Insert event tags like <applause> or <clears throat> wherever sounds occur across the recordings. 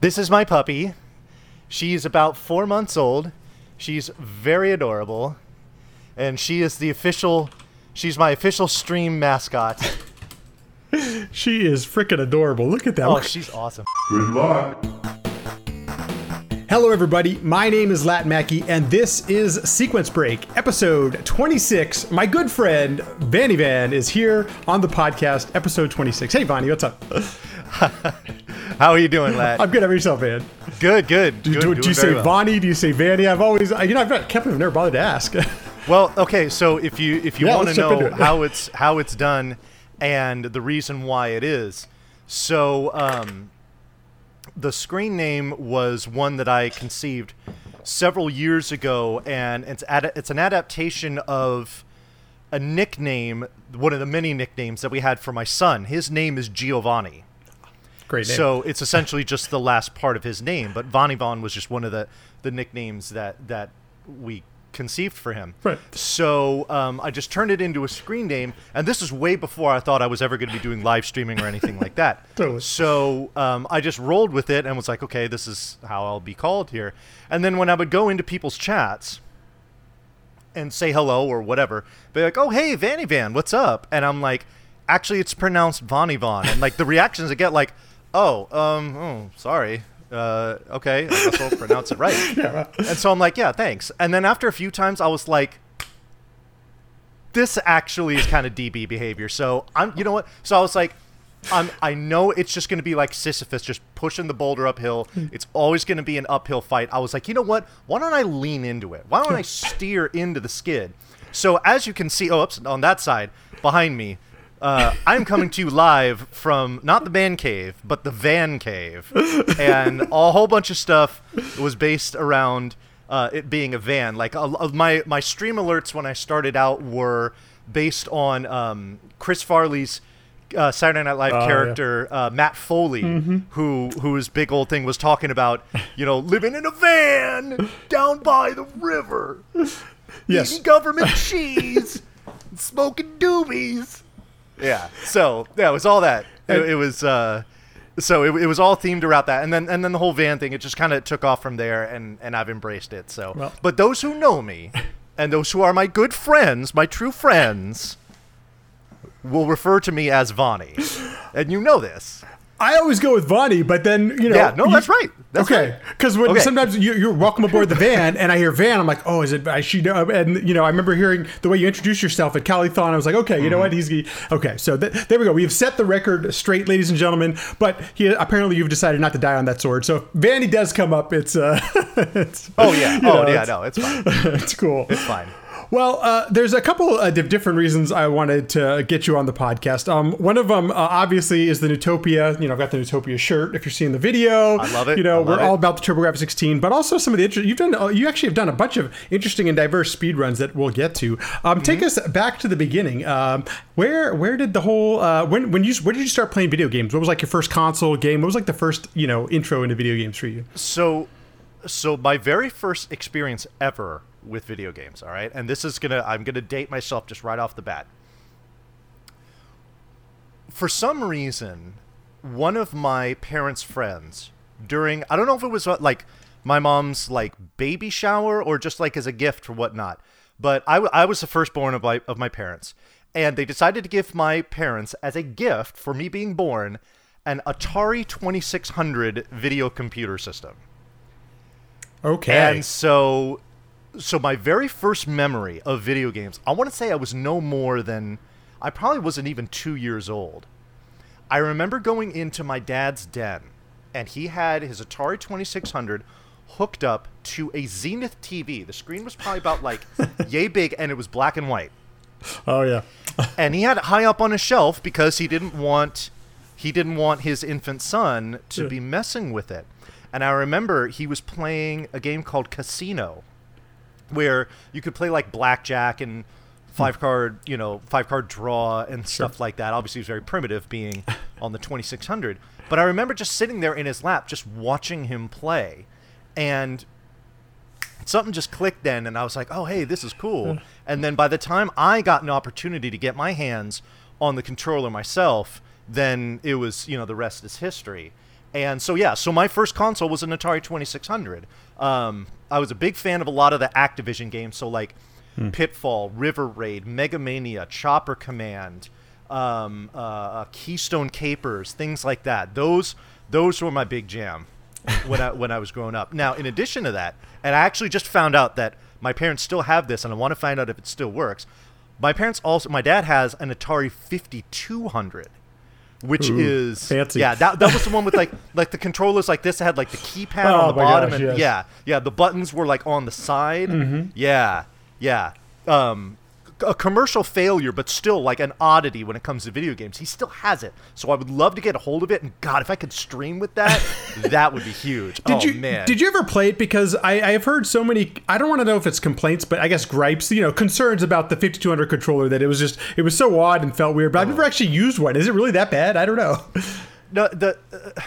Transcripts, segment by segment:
This is my puppy. She's about four months old. She's very adorable. And she is the official, she's my official stream mascot. <laughs> She is freaking adorable. Look at that. Oh, Look- she's awesome. Good luck. Hello, everybody. My name is Lat Mackey, and this is Sequence Break, episode 26. My good friend Vanny Van is here on the podcast, episode 26. Hey, Vanny, what's up? <laughs> How are you doing, lad? I'm good. How about yourself, man? good, good. Do, good do, do you say well. Vanny? Do you say Vanny? I've always, you know, I've not, can't I've never bothered to ask. <laughs> Well, okay, so if you if you Yeah, want to know it. how it's how it's done and the reason why it is, so um, the screen name was one that I conceived several years ago, and it's ad- it's an adaptation of a nickname, one of the many nicknames that we had for my son. His name is Giovanni. Great name. So it's essentially just the last part of his name, but Von was just one of the, the nicknames that, that we conceived for him. Right. So um, I just turned it into a screen name, and this is way before I thought I was ever going to be doing live streaming or anything like that. <laughs> Totally. So um, I just rolled with it and was like, okay, this is how I'll be called here. And then when I would go into people's chats and say hello or whatever, be like, oh, hey, Vanny Van, what's up? And I'm like, actually, it's pronounced Vonnie Von. And like the reactions I get, like, oh, um, oh, sorry. Uh, okay, I guess I'll pronounce it right. <laughs> yeah. And so I'm like, yeah, thanks. And then after a few times, I was like, this actually is kind of DB behavior. So I'm, you know what? So I was like, I'm, I know it's just going to be like Sisyphus, just pushing the boulder uphill. It's always going to be an uphill fight. I was like, you know what? Why don't I lean into it? Why don't I steer into the skid? So as you can see, oh, oops, on that side behind me, uh, I'm coming to you live from not the man cave, but the van cave, and a whole bunch of stuff was based around uh, it being a van. Like uh, my my stream alerts when I started out were based on um, Chris Farley's uh, Saturday Night Live Oh, yeah. character uh, Matt Foley, who whose big old thing was talking about you know living in a van down by the river, Yes. eating government cheese, smoking doobies. Yeah. So yeah, it was all that. It, it was. Uh, so it, it was all themed around that, and then and then the whole van thing. It just kind of took off from there, and and I've embraced it. So, Well- but those who know me, and those who are my good friends, my true friends, will refer to me as Vonnie, and you know this. I always go with Vonnie, but then, you know. Yeah. No, you- that's right. That's okay, right. because when Okay. sometimes you, you're welcome aboard the van, and I hear van, I'm like, oh, is it? I should know. And you know, I remember hearing the way you introduced yourself at Calithon. I was like, okay, you know what? He's Mm-hmm. he- okay. So th- there we go. We've set the record straight, ladies and gentlemen. But he, apparently, you've decided not to die on that sword. So if Vanny does come up, it's uh, <laughs> it's Oh yeah. Oh know, yeah. No, it's fine. <laughs> it's cool. It's fine. Well, uh, there's a couple of different reasons I wanted to get you on the podcast. Um, one of them, uh, obviously, is the Neutopia. You know, I've got the Neutopia shirt. If you're seeing the video, I love it. You know, we're all about the TurboGrafx 16, but also some of the inter- you've done. Uh, you actually have done a bunch of interesting and diverse speed runs that we'll get to. Um, Mm-hmm. Take us back to the beginning. Um, where where did the whole uh, when when you where did you start playing video games? What was like your first console game? What was like the first you know intro into video games for you? So, so my very first experience ever with video games. All right, and this is gonna I'm gonna date myself just right off the bat. For some reason, one of my parents' friends during I don't know if it was uh, like my mom's like baby shower or just like as a gift or whatnot, but I, w- I was the firstborn of my of my parents, and they decided to give my parents as a gift for me being born an Atari 2600 video computer system. Okay, And so so my very first memory of video games, I want to say I was no more than I probably wasn't even 2 years old. I remember going into my dad's den and he had his Atari 2600 hooked up to a Zenith TV. The screen was probably about like <laughs> yay big and it was black and white oh yeah, <laughs> and he had it high up on a shelf because he didn't want he didn't want his infant son to Yeah. be messing with it. And I remember he was playing a game called Casino, where you could play like blackjack and five card, you know, five card draw and stuff like that. Obviously, it was very primitive, being <laughs> on the 2600. But I remember just sitting there in his lap, just watching him play, and something just clicked then and I was like, "Oh, hey, this is cool." and then by the time I got an opportunity to get my hands on the controller myself, then it was, you know, the rest is history. And so yeah, so my first console was an Atari 2600. Um, I was a big fan of a lot of the Activision games, so like Pitfall, River Raid, Mega Mania, Chopper Command, um, uh, uh, Keystone Capers, things like that. Those those were my big jam when I <laughs> when I was growing up. Now, in addition to that, and I actually just found out that my parents still have this, and I want to find out if it still works. My parents also, my dad has an Atari 5200 which Ooh, is fancy. Yeah, that, that was the one with like <laughs> like the controllers like this. It had like the keypad Oh on the bottom, gosh, and yes. yeah, yeah, the buttons were like on the side. Mm-hmm. Yeah, yeah. Um, a commercial failure, but still like an oddity when it comes to video games. He still has it, so I would love to get a hold of it. And God, if I could stream with that, <laughs> that would be huge. Did oh you man, did you ever play it? Because I, I have heard so many. I don't want to know if it's complaints, but I guess gripes. You know, concerns about the 5200 controller that it was just it was so odd and felt weird. But I've Oh. never actually used one. Is it really that bad? I don't know. No, the uh,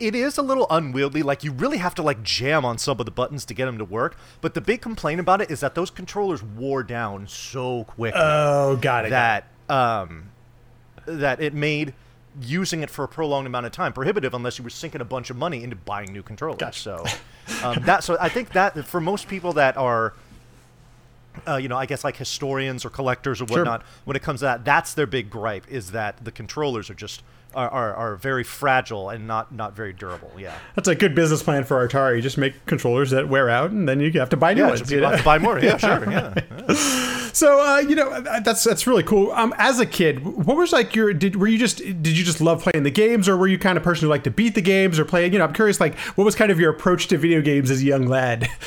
it is a little unwieldy. Like you really have to like jam on some of the buttons to get them to work. But the big complaint about it is that those controllers wore down so quickly Oh, got it. that um that it made using it for a prolonged amount of time prohibitive unless you were sinking a bunch of money into buying new controllers. Gotcha. So um, that so I think that for most people that are uh, you know, I guess like historians or collectors or Sure. whatnot, when it comes to that, that's their big gripe is that the controllers are just are, are, are very fragile and not not very durable. Yeah. That's a good business plan for Atari. Just make controllers that wear out, and then you have to buy new Yeah, ones. you know? have to buy more. Yeah, sure. <laughs> Yeah. So uh, you know that's that's really cool. Um, as a kid, what was like your did were you just did you just love playing the games, or were you kind of person who liked to beat the games or play? You know, I'm curious. Like, what was kind of your approach to video games as a young lad? <laughs>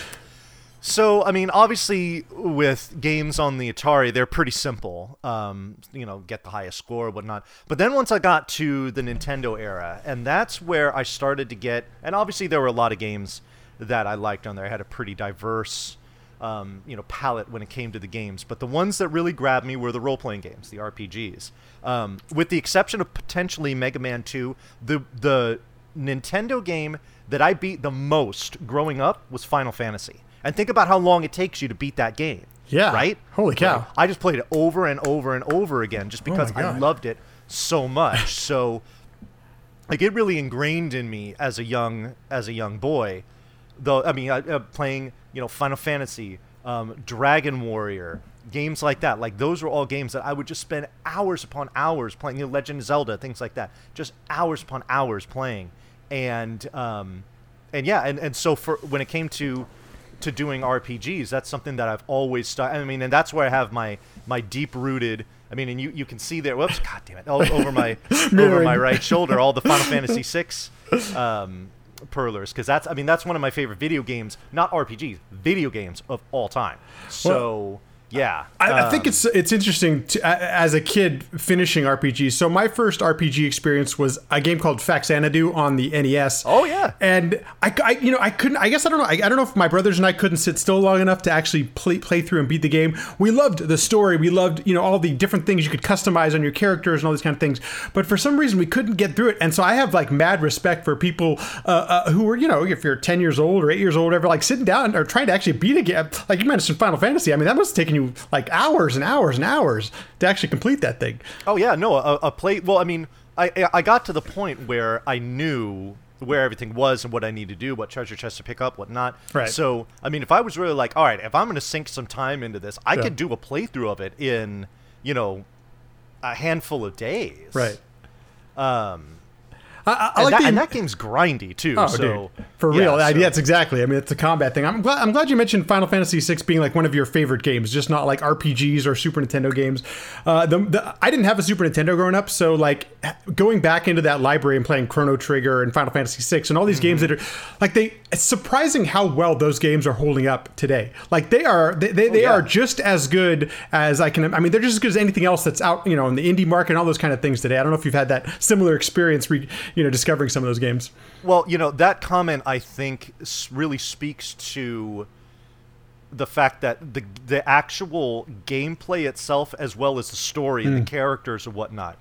So, I mean, obviously, with games on the Atari, they're pretty simple. Um, you know, get the highest score, whatnot. But then once I got to the Nintendo era, and that's where I started to get, and obviously there were a lot of games that I liked on there. I had a pretty diverse, um, you know, palette when it came to the games. But the ones that really grabbed me were the role-playing games, the RPGs. Um, with the exception of potentially Mega Man 2, the the Nintendo game that I beat the most growing up was Final Fantasy. And think about how long it takes you to beat that game. Yeah. Right? Holy cow. Like, I just played it over and over and over again just because Oh I loved it so much. <laughs> so like it really ingrained in me as a young as a young boy. Though I mean, I, uh, playing you know Final Fantasy, um, Dragon Warrior, games like that. Like those were all games that I would just spend hours upon hours playing. You know, Legend of Zelda, things like that. Just hours upon hours playing, and um, and yeah, and, and so for when it came to to doing RPGs, that's something that I've always stuck. I mean, and that's where I have my my deep rooted. I mean, and you, you can see there. Whoops, <laughs> god damn it! o- over my <laughs> over my right shoulder, all the Final Fantasy VI um, perlers, because that's I mean that's one of my favorite video games, not RPGs, video games of all time. So yeah, I, I think um, it's it's interesting to, as a kid finishing RPGs. So my first RPG experience was a game called Faxanadu on the NES. Oh, yeah. and I, I you know I couldn't. I guess I don't know. I, I don't know if my brothers and I couldn't sit still long enough to actually play play through and beat the game. We loved the story. We loved you know all the different things you could customize on your characters and all these kind of things. But for some reason we couldn't get through it. And so I have like mad respect for people uh, uh, who were you know if you're 10 years old or 8 years old, whatever, like sitting down or trying to actually beat a game. Like you mentioned Final Fantasy. I mean that must have taken you like hours and hours and hours to actually complete that thing. Oh yeah, no, a, a play. Well, I mean, I I got to the point where I knew where everything was and what I need to do, what treasure chest to pick up, what not. Right. So, I mean, if I was really like, all right, if I'm going to sink some time into this, I Yeah. could do a playthrough of it in, you know, a handful of days. Right. Um, I, I, like that, the, and that game's grindy too. Oh, so dude. For yeah, real. I- so- That's exactly. I mean, it's a combat thing. I'm glad, I'm glad you mentioned Final Fantasy VI being like one of your favorite games, just not like RPGs or Super Nintendo games. Uh, the, the, I didn't have a Super Nintendo growing up, so like going back into that library and playing Chrono Trigger and Final Fantasy VI and all these games that are like they. It's surprising how well those games are holding up today. Like they are, they, they, they oh, yeah. are just as good as I can. I mean, they're just as good as anything else that's out, you know, in the indie market and all those kind of things today. I don't know if you've had that similar experience, re, you know, discovering some of those games. Well, you know, that comment I think really speaks to the fact that the the actual gameplay itself, as well as the story and the hmm. characters and whatnot,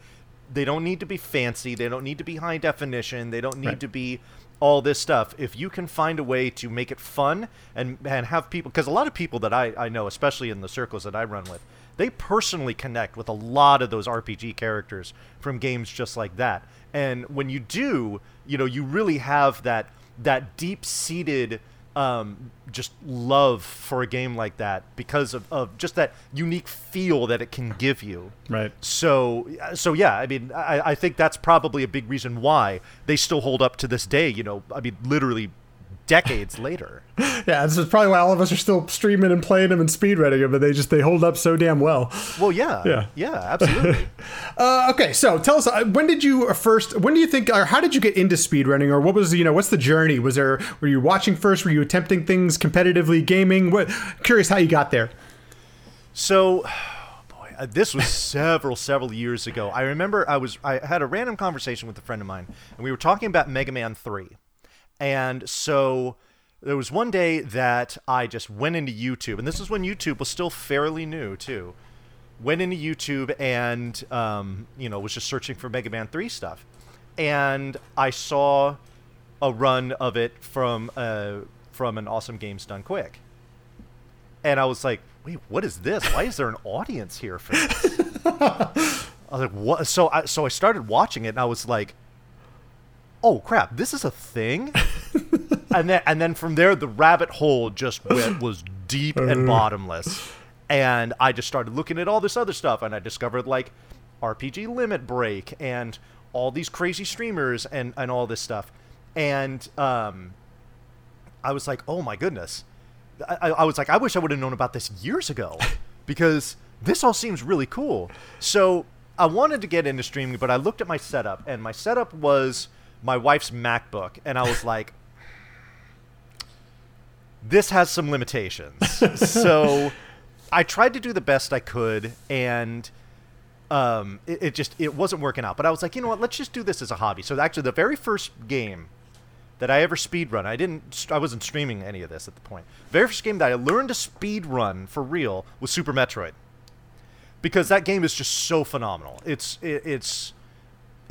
they don't need to be fancy. They don't need to be high definition. They don't need Right. to be all this stuff. If you can find a way to make it fun and and have people, because a lot of people that I I know, especially in the circles that I run with, they personally connect with a lot of those RPG characters from games just like that. And when you do, you know, you really have that that deep-seated um, just love for a game like that because of, of just that unique feel that it can give you. Right. So, so yeah, I mean, I, I think that's probably a big reason why they still hold up to this day. You know, I mean, literally decades later. <laughs> Yeah, this is probably why all of us are still streaming and playing them and speedrunning them, but they just they hold up so damn well. Well, yeah, Yeah. yeah, absolutely. <laughs> Uh, okay, so tell us uh, when did you first? When do you think, or how did you get into speedrunning, or what was you know what's the journey? Was there were you watching first? Were you attempting things competitively, gaming? What? Curious how you got there. So, <sighs> boy, uh, this was several, several years ago. I remember I was I had a random conversation with a friend of mine, and we were talking about Mega Man Three, and so there was one day that I just went into YouTube, and this is when YouTube was still fairly new too. Went into YouTube and um, you know was just searching for Mega Man Three stuff, and I saw a run of it from uh, from an awesome games done quick and I was like, "Wait, what is this? Why is there an audience here for this?" <laughs> I was like, "What?" So I so I started watching it, and I was like, "Oh crap, this is a thing." <laughs> and then and then from there, the rabbit hole just went was deep and bottomless, and I just started looking at all this other stuff, and I discovered like RPG Limit Break and all these crazy streamers and and all this stuff, and um, I was like, "Oh my goodness." I, I was like, I wish I would have known about this years ago, <laughs> because this all seems really cool. So I wanted to get into streaming, but I looked at my setup, and my setup was my wife's MacBook, and I was like, this has some limitations. <laughs> so I tried to do the best I could, and um, it, it just it wasn't working out. But I was like, you know what? Let's just do this as a hobby. So actually, the very first game that I ever speed run. I didn't. I wasn't streaming any of this at the point. Very first game that I learned to speed run for real was Super Metroid, because that game is just so phenomenal. It's it, it's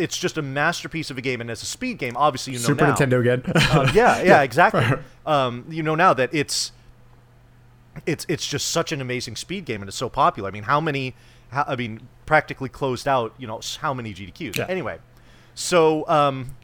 it's just a masterpiece of a game, and as a speed game, obviously you know Super now. Nintendo again. <laughs> Um, yeah, yeah, <laughs> exactly. <laughs> Um, you know now that it's it's it's just such an amazing speed game, and it's so popular. I mean, how many? How, I mean, practically closed out. You know, how many GDQs? Yeah. Anyway, so um,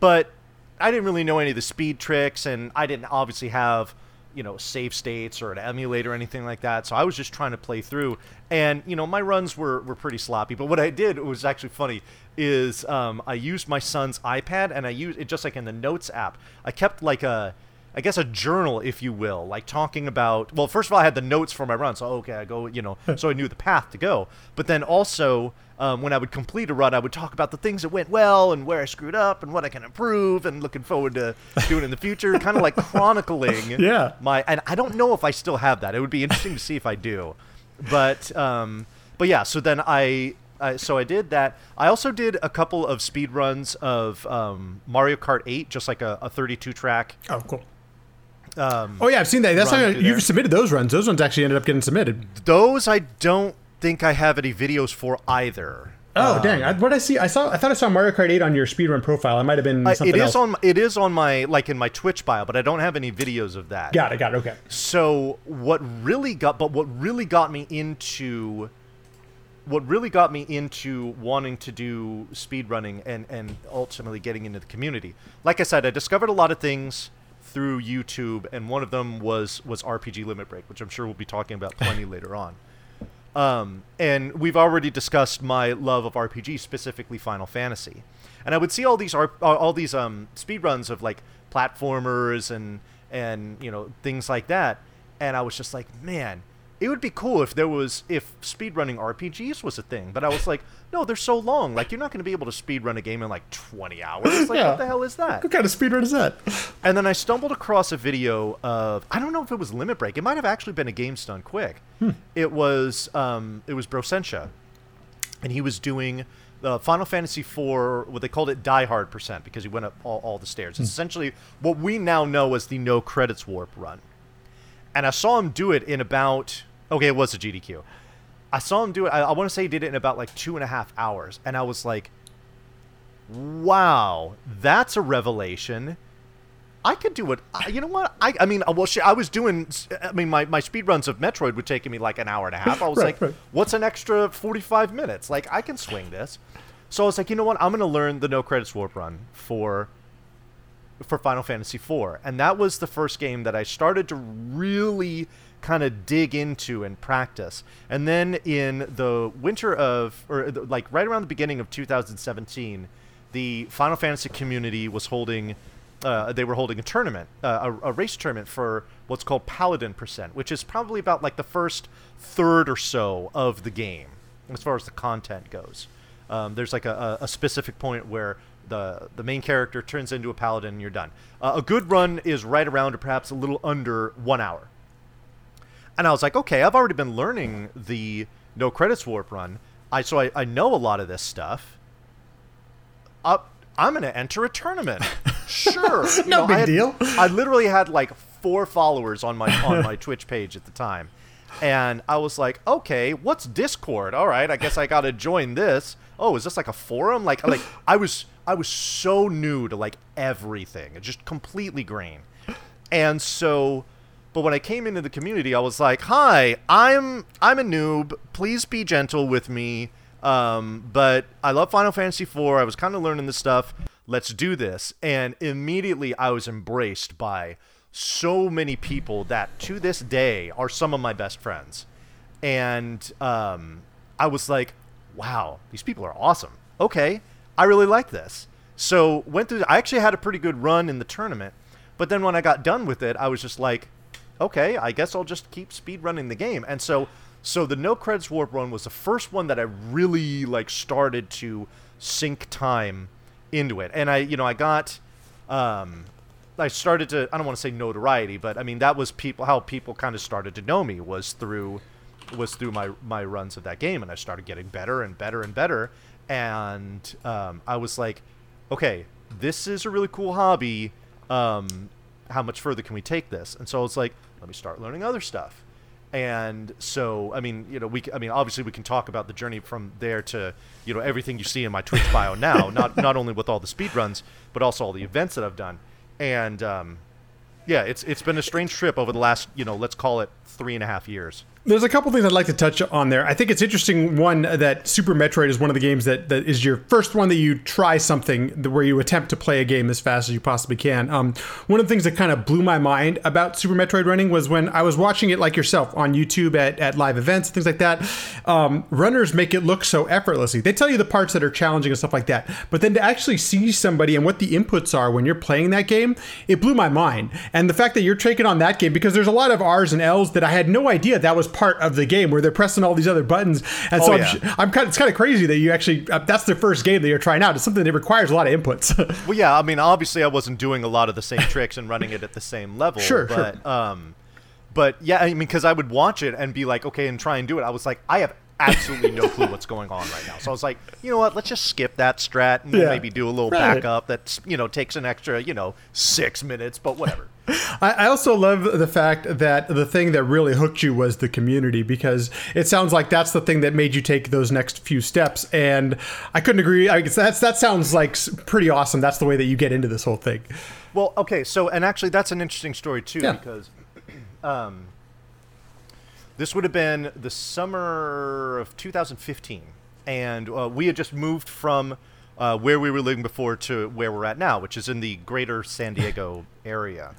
but I didn't really know any of the speed tricks, and I didn't obviously have you know save states or an emulator or anything like that. So I was just trying to play through, and you know my runs were were pretty sloppy. But what I did was actually funny is um, I used my son's iPad, and I used it just like in the Notes app. I kept like a I guess a journal, if you will, like talking about. Well, first of all, I had the notes for my run, so okay, I go, you know, <laughs> so I knew the path to go. But then also, um, when I would complete a run, I would talk about the things that went well and where I screwed up and what I can improve, and looking forward to doing in the future, kind of like <laughs> chronicling. <laughs> Yeah. My and I don't know if I still have that. It would be interesting to see if I do, but um, but yeah. So then I. I so I did that. I also did a couple of speed runs of um, Mario Kart 8, just like a, a 32 track oh, cool. um, Oh yeah, I've seen that. That's how you've there. submitted those runs. Those ones actually ended up getting submitted. those I don't think I have any videos for either. Oh dang! I, what I see, I saw. I thought I saw Mario Kart 8 on your speedrun profile. It might have been Uh, something else. is on it is on my like in my Twitch bio, but I don't have any videos of that. got it. Got it. Okay. So what really got but what really got me into what really got me into wanting to do speedrunning and and ultimately getting into the community. Like I said, I discovered a lot of things through YouTube and one of them was was RPG Limit Break, which I'm sure we'll be talking about plenty <laughs> later on. Um, and we've already discussed my love of RPG, specifically Final Fantasy. And I would see all these all these um, speed runs of like platformers and and you know things like that, and I was just like, man, it would be cool if there was if speedrunning RPGs was a thing. But I was like, no, they're so long. Like you're not going to be able to speedrun a game in like 20 hours. Like Yeah. what the hell is that? What kind of speedrun is that? And then I stumbled across a video of I don't know if it was Limit Break. It might have actually been a game Done Quick. Hmm. It was um, it was Brossentia, and he was doing the Final Fantasy IV. What they called it Die Hard percent because he went up all, all the stairs. It's hmm. essentially what we now know as the no credits warp run. And I saw him do it in about okay, it was a GDQ. I saw him do it. I, I want to say he did it in about like two and a half hours, and I was like, "Wow, that's a revelation." I could do it. I- You know what? I, I mean, uh, well, shit, I was doing. I mean, my, my speed runs of Metroid would take me like an hour and a half. I <laughs> was Right, like, right. what's an extra 45 minutes? Like, I can swing this. So I was like, you know what? I'm going to learn the no credits warp run for for Final Fantasy IV, and that was the first game that I started to really kind of dig into and practice. And then in the winter of, or like right around the beginning of 2017, the Final Fantasy community was holding. Uh, they were holding a tournament, uh, a, a race tournament for what's called Paladin Percent, which is probably about like the first third or so of the game as far as the content goes. Um, there's like a, a, a specific point where the the main character turns into a paladin and you're done. Uh, a good run is right around or perhaps a little under one hour. And I was like, okay, I've already been learning the no credits warp run. I so I, I know a lot of this stuff. Up, I'm gonna enter a tournament. <laughs> Sure, You No I big had- deal. I literally had like four followers on my on my <laughs> Twitch page at the time, and I was like, okay, what's Discord? All right, I guess I gotta join this. Oh, is this like a forum? Like like I was I was so new to like everything, just completely green, and so. But when I came into the community, I was like, "Hi, I'm I'm a noob. Please be gentle with me. Um, but I love Final Fantasy IV. I was kind of learning this stuff. Let's do this." And immediately, I was embraced by so many people that to this day are some of my best friends. And um, I was like, "Wow, these people are awesome. Okay, I really like this." So went through. I actually had a pretty good run in the tournament. But then when I got done with it, I was just like, okay, I guess I'll just keep speed running the game. And so so the no credits warp run was the first one that I really like started to sink time into it. And I you know, I got um I started to I don't want to say notoriety, but I mean that was people how people kind of started to know me was through was through my my runs of that game and I started getting better and better and better and um, I was like okay this is a really cool hobby um, how much further can we take this and so it's like let me start learning other stuff. And so i mean you know we i mean obviously we can talk about the journey from there to you know everything you see in my twitch bio <laughs> now not not only with all the speed runs but also all the events that i've done. And um, yeah it's it's been a strange trip over the last you know let's call it three and a half years There's a couple things I'd like to touch on there. I think it's interesting. One that Super Metroid is one of the games that, that is your first one that you try something where you attempt to play a game as fast as you possibly can. Um, one of the things that kind of blew my mind about Super Metroid running was when I was watching it like yourself on YouTube at, at live events, things like that. Um, runners make it look so effortlessly. They tell you the parts that are challenging and stuff like that, but then to actually see somebody and what the inputs are when you're playing that game, it blew my mind. And the fact that you're taking on that game because there's a lot of R's and L's that I had no idea that was part of the game where they're pressing all these other buttons. And so Oh, I'm, I'm kind of, it's kind of crazy that you actually, uh, that's the first game that you're trying out. It's something that requires a lot of inputs. <laughs> Well, yeah, I mean, obviously, I wasn't doing a lot of the same <laughs> tricks and running it at the same level. Sure, but, sure. um, but yeah, I mean, because I would watch it and be like, okay, and try and do it. I was like, I have absolutely no clue what's going on right now. So I was like, you know what? Let's just skip that strat and Yeah. maybe do a little Right. backup that you know takes an extra, you know, six minutes, but whatever. I, I also love the fact that the thing that really hooked you was the community because it sounds like that's the thing that made you take those next few steps. And I couldn't agree. I guess that's that sounds like pretty awesome. That's the way that you get into this whole thing. Well, okay, so and actually that's an interesting story too Yeah. because <clears throat> um, this would have been the summer of 2015, and uh, we had just moved from uh, where we were living before to where we're at now, which is in the greater San Diego area.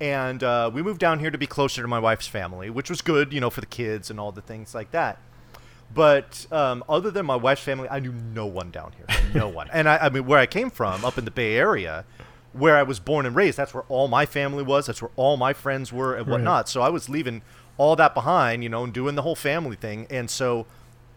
And uh, we moved down here to be closer to my wife's family, which was good, you know, for the kids and all the things like that. But um, other than my wife's family, I knew no one down here. No <laughs> one. And I, I mean, where I came from, up in the Bay Area, where I was born and raised, that's where all my family was. That's where all my friends were and whatnot. So I was leaving all that behind, you know, and doing the whole family thing. And so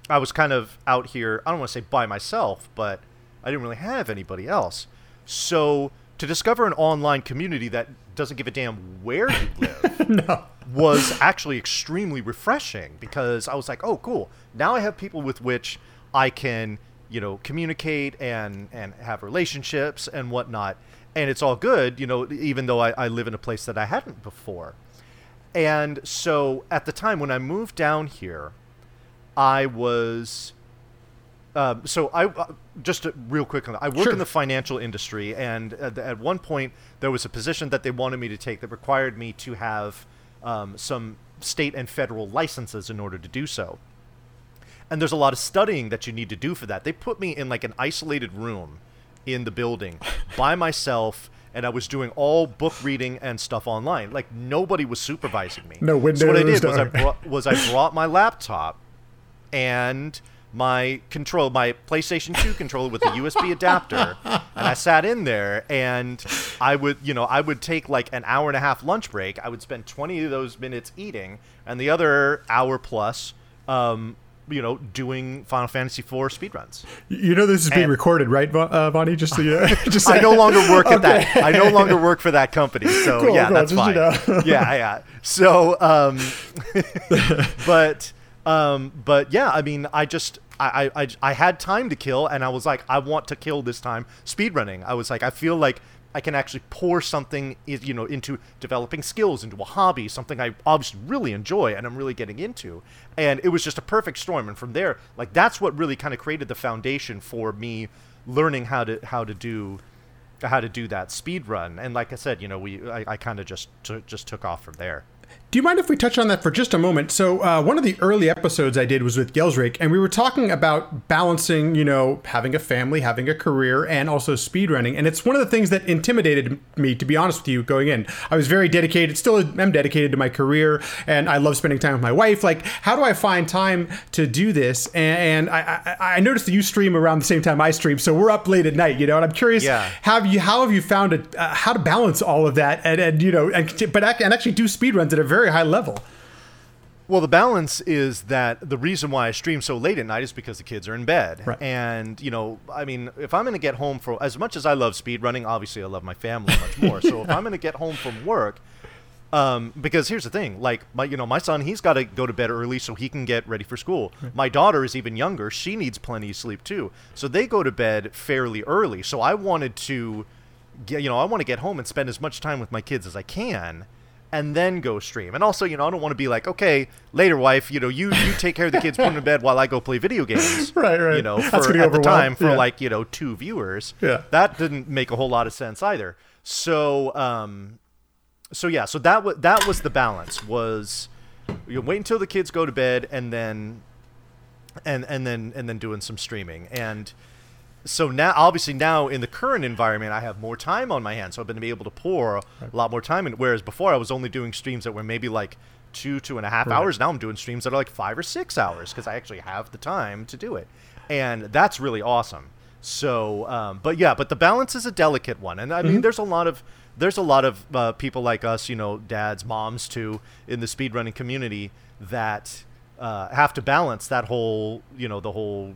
I was kind of out here, I don't want to say by myself, but I didn't really have anybody else. So to discover an online community that doesn't give a damn where you live <laughs> no. was actually extremely refreshing because I was like, oh, cool. Now I have people with which I can, you know, communicate and and have relationships and whatnot, and it's all good, you know, even though I, I live in a place that I hadn't before. And so at the time when I moved down here, I was Um, so I uh, just uh, real quick on that. I work Sure. in the financial industry, and at, at one point there was a position that they wanted me to take that required me to have um, some state and federal licenses in order to do so. And there's a lot of studying that you need to do for that. They put me in like an isolated room in the building <laughs> by myself, and I was doing all book reading and stuff online. Like nobody was supervising me. No windows. So what I did was I brought, was I brought my laptop and my control, my PlayStation 2 controller with the USB adapter, and I sat in there and I would, you know, I would take like an hour and a half lunch break. I would spend 20 of those minutes eating, and the other hour plus, um, you know, doing Final Fantasy IV speedruns. You know this is being And- recorded, right, Von- uh, Bonnie? Just so you, <laughs> <laughs> just I no longer work at Okay. that. I no longer work for that company. <laughs> So Cool, yeah, cool, that's fine. you know. yeah, yeah. So, um, but, um, but yeah, I mean, I just, I, I, I, had time to kill, and I was like, I want to kill this time. Speedrunning. I was like, I feel like I can actually pour something, you know, into developing skills, into a hobby, something I obviously really enjoy and I'm really getting into. And it was just a perfect storm. And from there, like that's what really kind of created the foundation for me learning how to how to do how to do that speed run. And like I said, you know, we I, I kind of just t- just took off from there. Do you mind if we touch on that for just a moment? So, uh, one of the early episodes I did was with Gelsrake, and we were talking about balancing, you know, having a family, having a career, and also speedrunning. And it's one of the things that intimidated me, to be honest with you, going in. I was very dedicated, still am dedicated to my career, and I love spending time with my wife. Like, how do I find time to do this? And I, I, I noticed that you stream around the same time I stream, so we're up late at night, you know. And I'm curious, Yeah. have you how have you found it uh, how to balance all of that and, and you know and but and actually do speedruns at a very high level Well, the balance is that the reason why I stream so late at night is because the kids are in bed. Right. And, you know, I mean, if I'm going to get home for as much as I love speed running, obviously I love my family much <laughs> more. So if I'm going to get home from work, um, because here's the thing, like my, you know, my son, he's got to go to bed early so he can get ready for school. My daughter is even younger; she needs plenty of sleep too. So they go to bed fairly early. So I wanted to, get, you know, I want to get home and spend as much time with my kids as I can, and then go stream. And also, you know, I don't want to be like, okay, later, wife, you know, you you take care of the kids, put them to bed while I go play video games. <laughs> Right, right. You know, for at the time for yeah. like you know two viewers. Yeah. That didn't make a whole lot of sense either. So, um, so yeah, so that was that was the balance was you wait until the kids go to bed and then and and then and then doing some streaming and so now obviously now in the current environment I have more time on my hands so I've been able to pour a lot more time in whereas before I was only doing streams that were maybe like two two and a half hours. Now I'm doing streams that are like five or six hours because I actually have the time to do it. And that's really awesome. So um, but yeah but the balance is a delicate one. And I mean there's a lot of there's a lot of uh, people like us, you know, dads, moms too, in the speedrunning community that uh, have to balance that whole, you know, the whole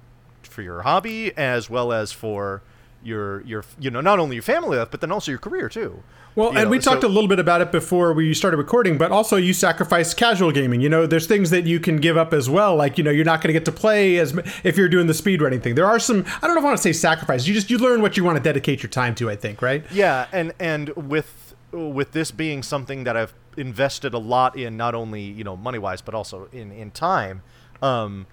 for your hobby as well as for your your you know not only your family life but then also your career too. well You and know, we talked so- a little bit about it before we started recording but also you sacrifice casual gaming you know there's things that you can give up as well like you know you're not going to get to play as if you're doing the speed speedrunning thing there are some i don't know if i want to say sacrifice you just you learn what you want to dedicate your time to i think right Yeah, and and with with this being something that I've invested a lot in, not only you know money wise, but also in in time. Um,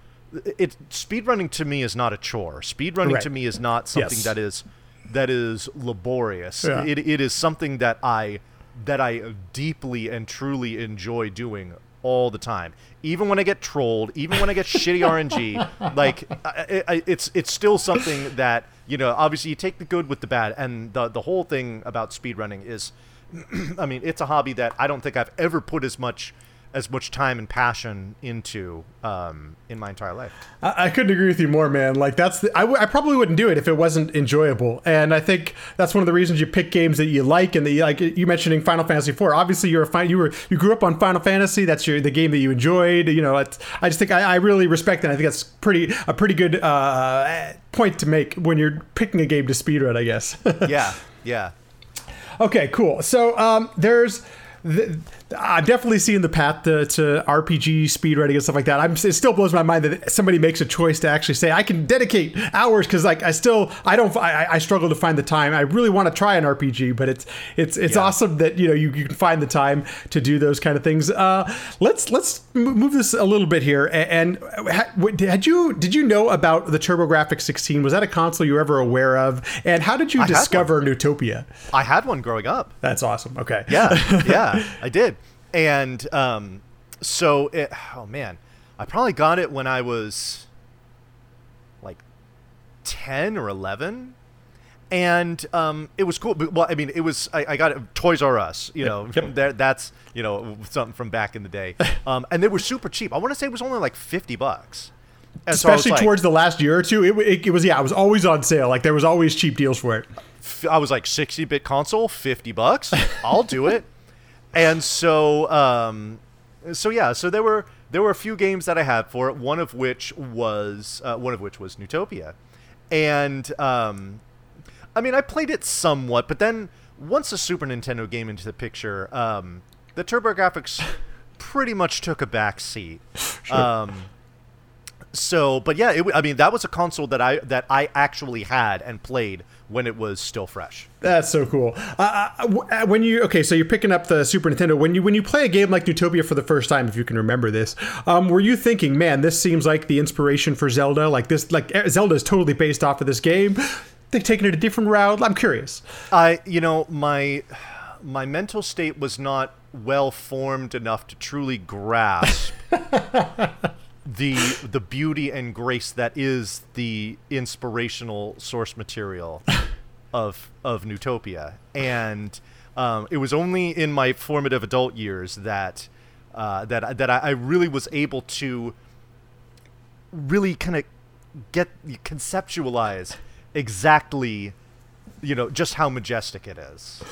it speedrunning to me is not a chore. Speedrunning Right. to me is not something Yes. that is that is laborious. Yeah. It, it is something that I that I deeply and truly enjoy doing all the time. Even when I get trolled, even when I get shitty <laughs> RNG, like I, I, it's it's still something that you know. Obviously, you take the good with the bad, and the the whole thing about speedrunning is, <clears throat> I mean, it's a hobby that I don't think I've ever put as much as much time and passion into um, in my entire life. I, I couldn't agree with you more, man. Like that's the, I, w- I probably wouldn't do it if it wasn't enjoyable. And I think that's one of the reasons you pick games that you like and that you like. You mentioning Final Fantasy IV. Obviously, you're a fin- you were you grew up on Final Fantasy. That's your the game that you enjoyed. You know, it's, I just think I, I really respect that. I think that's pretty a pretty good uh, point to make when you're picking a game to speedrun. I guess. <laughs> yeah, yeah. Okay, cool. So um, there's th- I'm definitely seeing the path to, to RPG speedrunning and stuff like that. I'm it still blows my mind that somebody makes a choice to actually say I can dedicate hours because like I still I don't I, I struggle to find the time. I really want to try an RPG, but it's it's it's Yeah. awesome that you know you, you can find the time to do those kind of things. Uh, let's let's move this a little bit here. A- And, had you did you know about the TurboGrafx 16? Was that a console you were ever aware of? And how did you one. discover Neutopia? I had one growing up. That's awesome. Okay. Yeah, yeah, <laughs> I did. And um, so, it, oh man, I probably got it when I was like ten or eleven, and um, it was cool. But, well, I mean, it was I, I got it Toys R Us. You know, yep. there, that's you know something from back in the day. <laughs> Um, and they were super cheap. I want to say it was only like fifty bucks. And so especially like- towards the last year or two it, it, it was yeah it was always on sale like there was always cheap deals for it I was like 60 bit console, 50 bucks. I'll do it. And so, um, so yeah, so there were there were a few games that I had for it. One of which was uh, one of which was Neutopia, and um, I mean I played it somewhat, but then once a Super Nintendo game into the picture, um, the TurboGrafx <laughs> pretty much took a back seat. Um, so, but yeah, it, I mean that was a console that I that I actually had and played when it was still fresh. that's so cool. Uh, uh, uh, when you okay so you're picking up the super nintendo. When you when you play a game like Neutopia for the first time if you can remember this um, were you thinking man this seems like the inspiration for zelda like this like eh, zelda is totally based off of this game? They've taken it a different route? I'm curious. I, you know, my my mental state was not well formed enough to truly grasp <laughs> the the beauty and grace that is the inspirational source material of of Neutopia, and um, it was only in my formative adult years that uh, that that I, really was able to really kind of get conceptualize exactly you know just how majestic it is.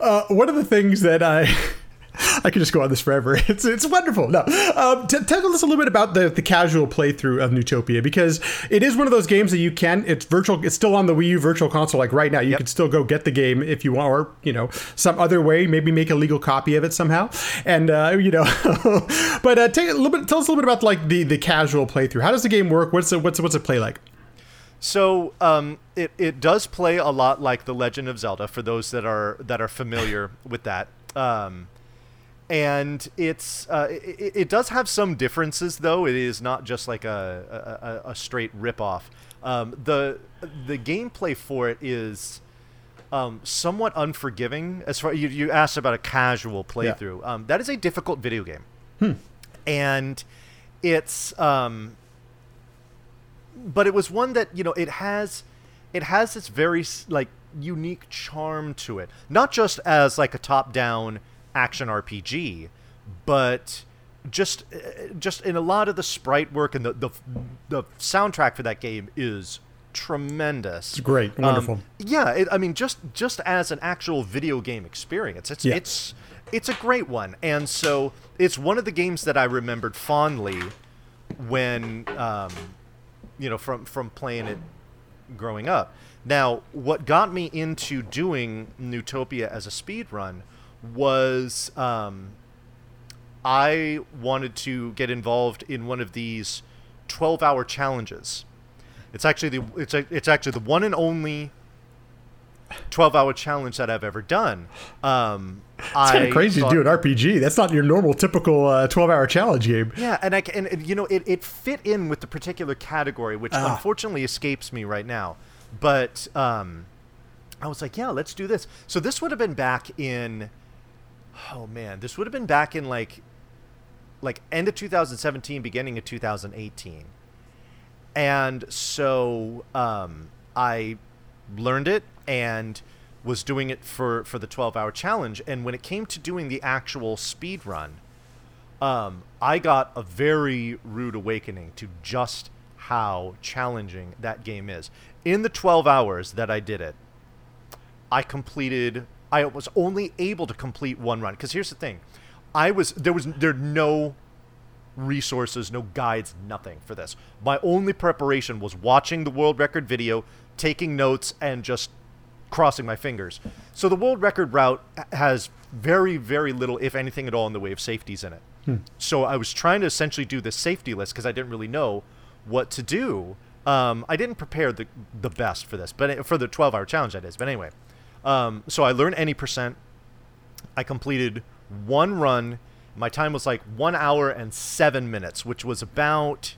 Uh, one of the things that I <laughs> <laughs> I could just go on this forever. <laughs> It's it's wonderful. No, um, t- tell us a little bit about the, the casual playthrough of Neutopia because it is one of those games that you can. It's virtual. It's still on the Wii U Virtual Console. Like right now, you Yep. can still go get the game if you want, or you know some other way. Maybe make a legal copy of it somehow. And uh, <laughs> you know, but uh, take a little bit. Tell us a little bit about like the the casual playthrough. How does the game work? What's it, what's what's it play like? so um, it, it does play a lot like the legend of zelda for those that are that are familiar with that um, and it's uh, it, it does have some differences though. It is not just like a, a, a- straight rip-off. Um, the the gameplay for it is um, somewhat unforgiving as far you, you asked about a casual playthrough. Um, that is a difficult video game. And it's um, but it was one that you know it has it has this very like unique charm to it. Not just as like a top down action rpg but just uh, just in a lot of the sprite work and the the, the soundtrack for that game is tremendous It's great, Um, wonderful. yeah it, i mean just just as an actual video game experience it's Yeah. it's it's a great one and so it's one of the games that i remembered fondly when um, you know from from playing it growing up. Now, what got me into doing Neutopia as a speed run was um, I wanted to get involved in one of these 12-hour challenges. It's actually the it's a, it's actually the one and only 12-hour challenge that I've ever done. Um, It's kind of crazy to do an RPG. That's not your normal typical uh, 12 hour challenge game. Yeah, and I and, you know it, it fit in with the particular category, which Ah. unfortunately escapes me right now. But um, I was like, yeah, let's do this. So this would have been back in, oh man, this would have been back in like, like end of 2017, beginning of 2018, and so um, I learned it and was doing it for for the 12 hour challenge. And when it came to doing the actual speed run um, I got a very rude awakening to just how challenging that game is. In the 12 hours that I did it, I completed. I was only able to complete one run because here's the thing, I was there was there no resources, no guides, nothing for this. My only preparation was watching the world record video, taking notes, and just crossing my fingers. So the world record route has very, very little, if anything at all, in the way of safeties in it. So I was trying to essentially do this safety list because I didn't really know what to do. Um, I didn't prepare the the best for this, but for the 12 hour challenge that is. But anyway, um, so I learned any percent. I completed one run. My time was like one hour and seven minutes, which was about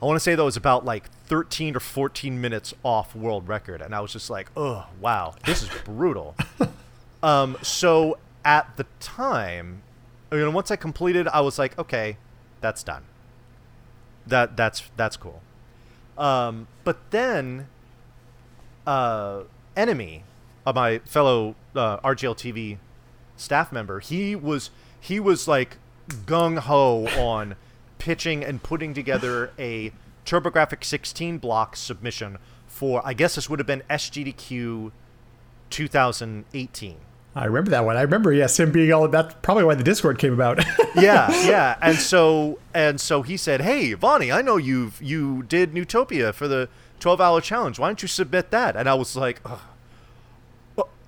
I want to say that was about like 13 or 14 minutes off world record, and I was just like, oh wow, this is brutal. <laughs> um, so at the time, you know, once I completed, I was like, okay, that's done. That that's that's cool. Um, but then, uh, enemy, uh, my fellow uh, RGL TV staff member, he was he was like gung ho on pitching and putting together a TurboGrafx 16 block submission for I guess this would have been SGDQ 2018. I remember that one. I remember, yes, him being all. That's probably why the Discord came about. <laughs> yeah, yeah. And so and so he said, "Hey, Vonnie, I know you've you did Neutopia for the 12-hour challenge. Why don't you submit that?" And I was like, Ugh.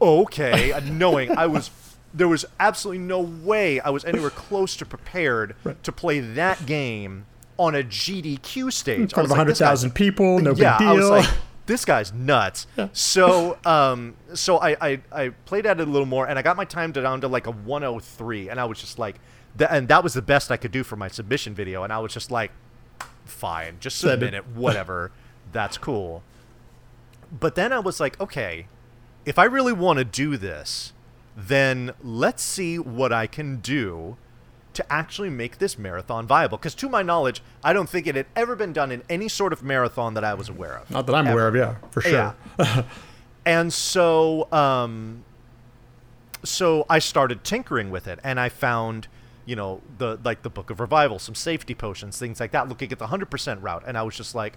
"Okay," <laughs> knowing I was there was absolutely no way I was anywhere close to prepared right. to play that game on a GDQ stage. In front of 100,000 like, people, no yeah, big deal. I was like, <laughs> this guy's nuts. Yeah. So, um, so I, I, I played at it a little more, and I got my time down to like a 103, and I was just like, th- and that was the best I could do for my submission video, and I was just like, fine, just submit it, whatever, that's cool. But then I was like, okay, if I really want to do this, then let's see what I can do to actually make this marathon viable. Because to my knowledge, I don't think it had ever been done in any sort of marathon that I was aware of. Not that I'm ever. aware of, yeah, for sure. Yeah. <laughs> and so, um, so I started tinkering with it, and I found, you know, the like the Book of Revival, some safety potions, things like that, looking at the hundred percent route, and I was just like,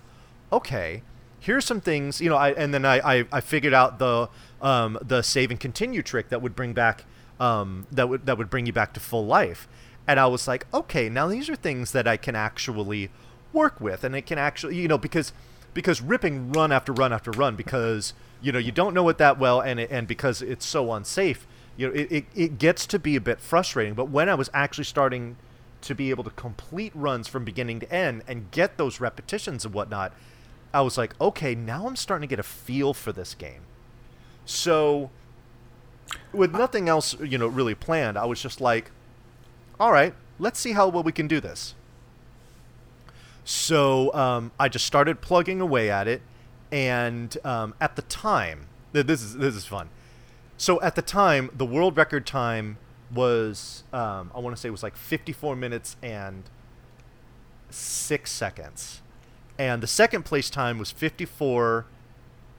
okay, here's some things, you know, I and then I I, I figured out the um, the save and continue trick that would bring back um, that would that would bring you back to full life. And I was like, okay, now these are things that I can actually work with, and it can actually, you know, because because ripping run after run after run because you know you don't know it that well, and it, and because it's so unsafe, you know, it, it, it gets to be a bit frustrating. But when I was actually starting to be able to complete runs from beginning to end and get those repetitions and whatnot, I was like, okay, now I'm starting to get a feel for this game. So, with nothing else, you know, really planned, I was just like, all right, let's see how well we can do this. So um, I just started plugging away at it, and um, at the time, this is this is fun. So at the time, the world record time was um, I want to say it was like 54 minutes and six seconds, and the second place time was 54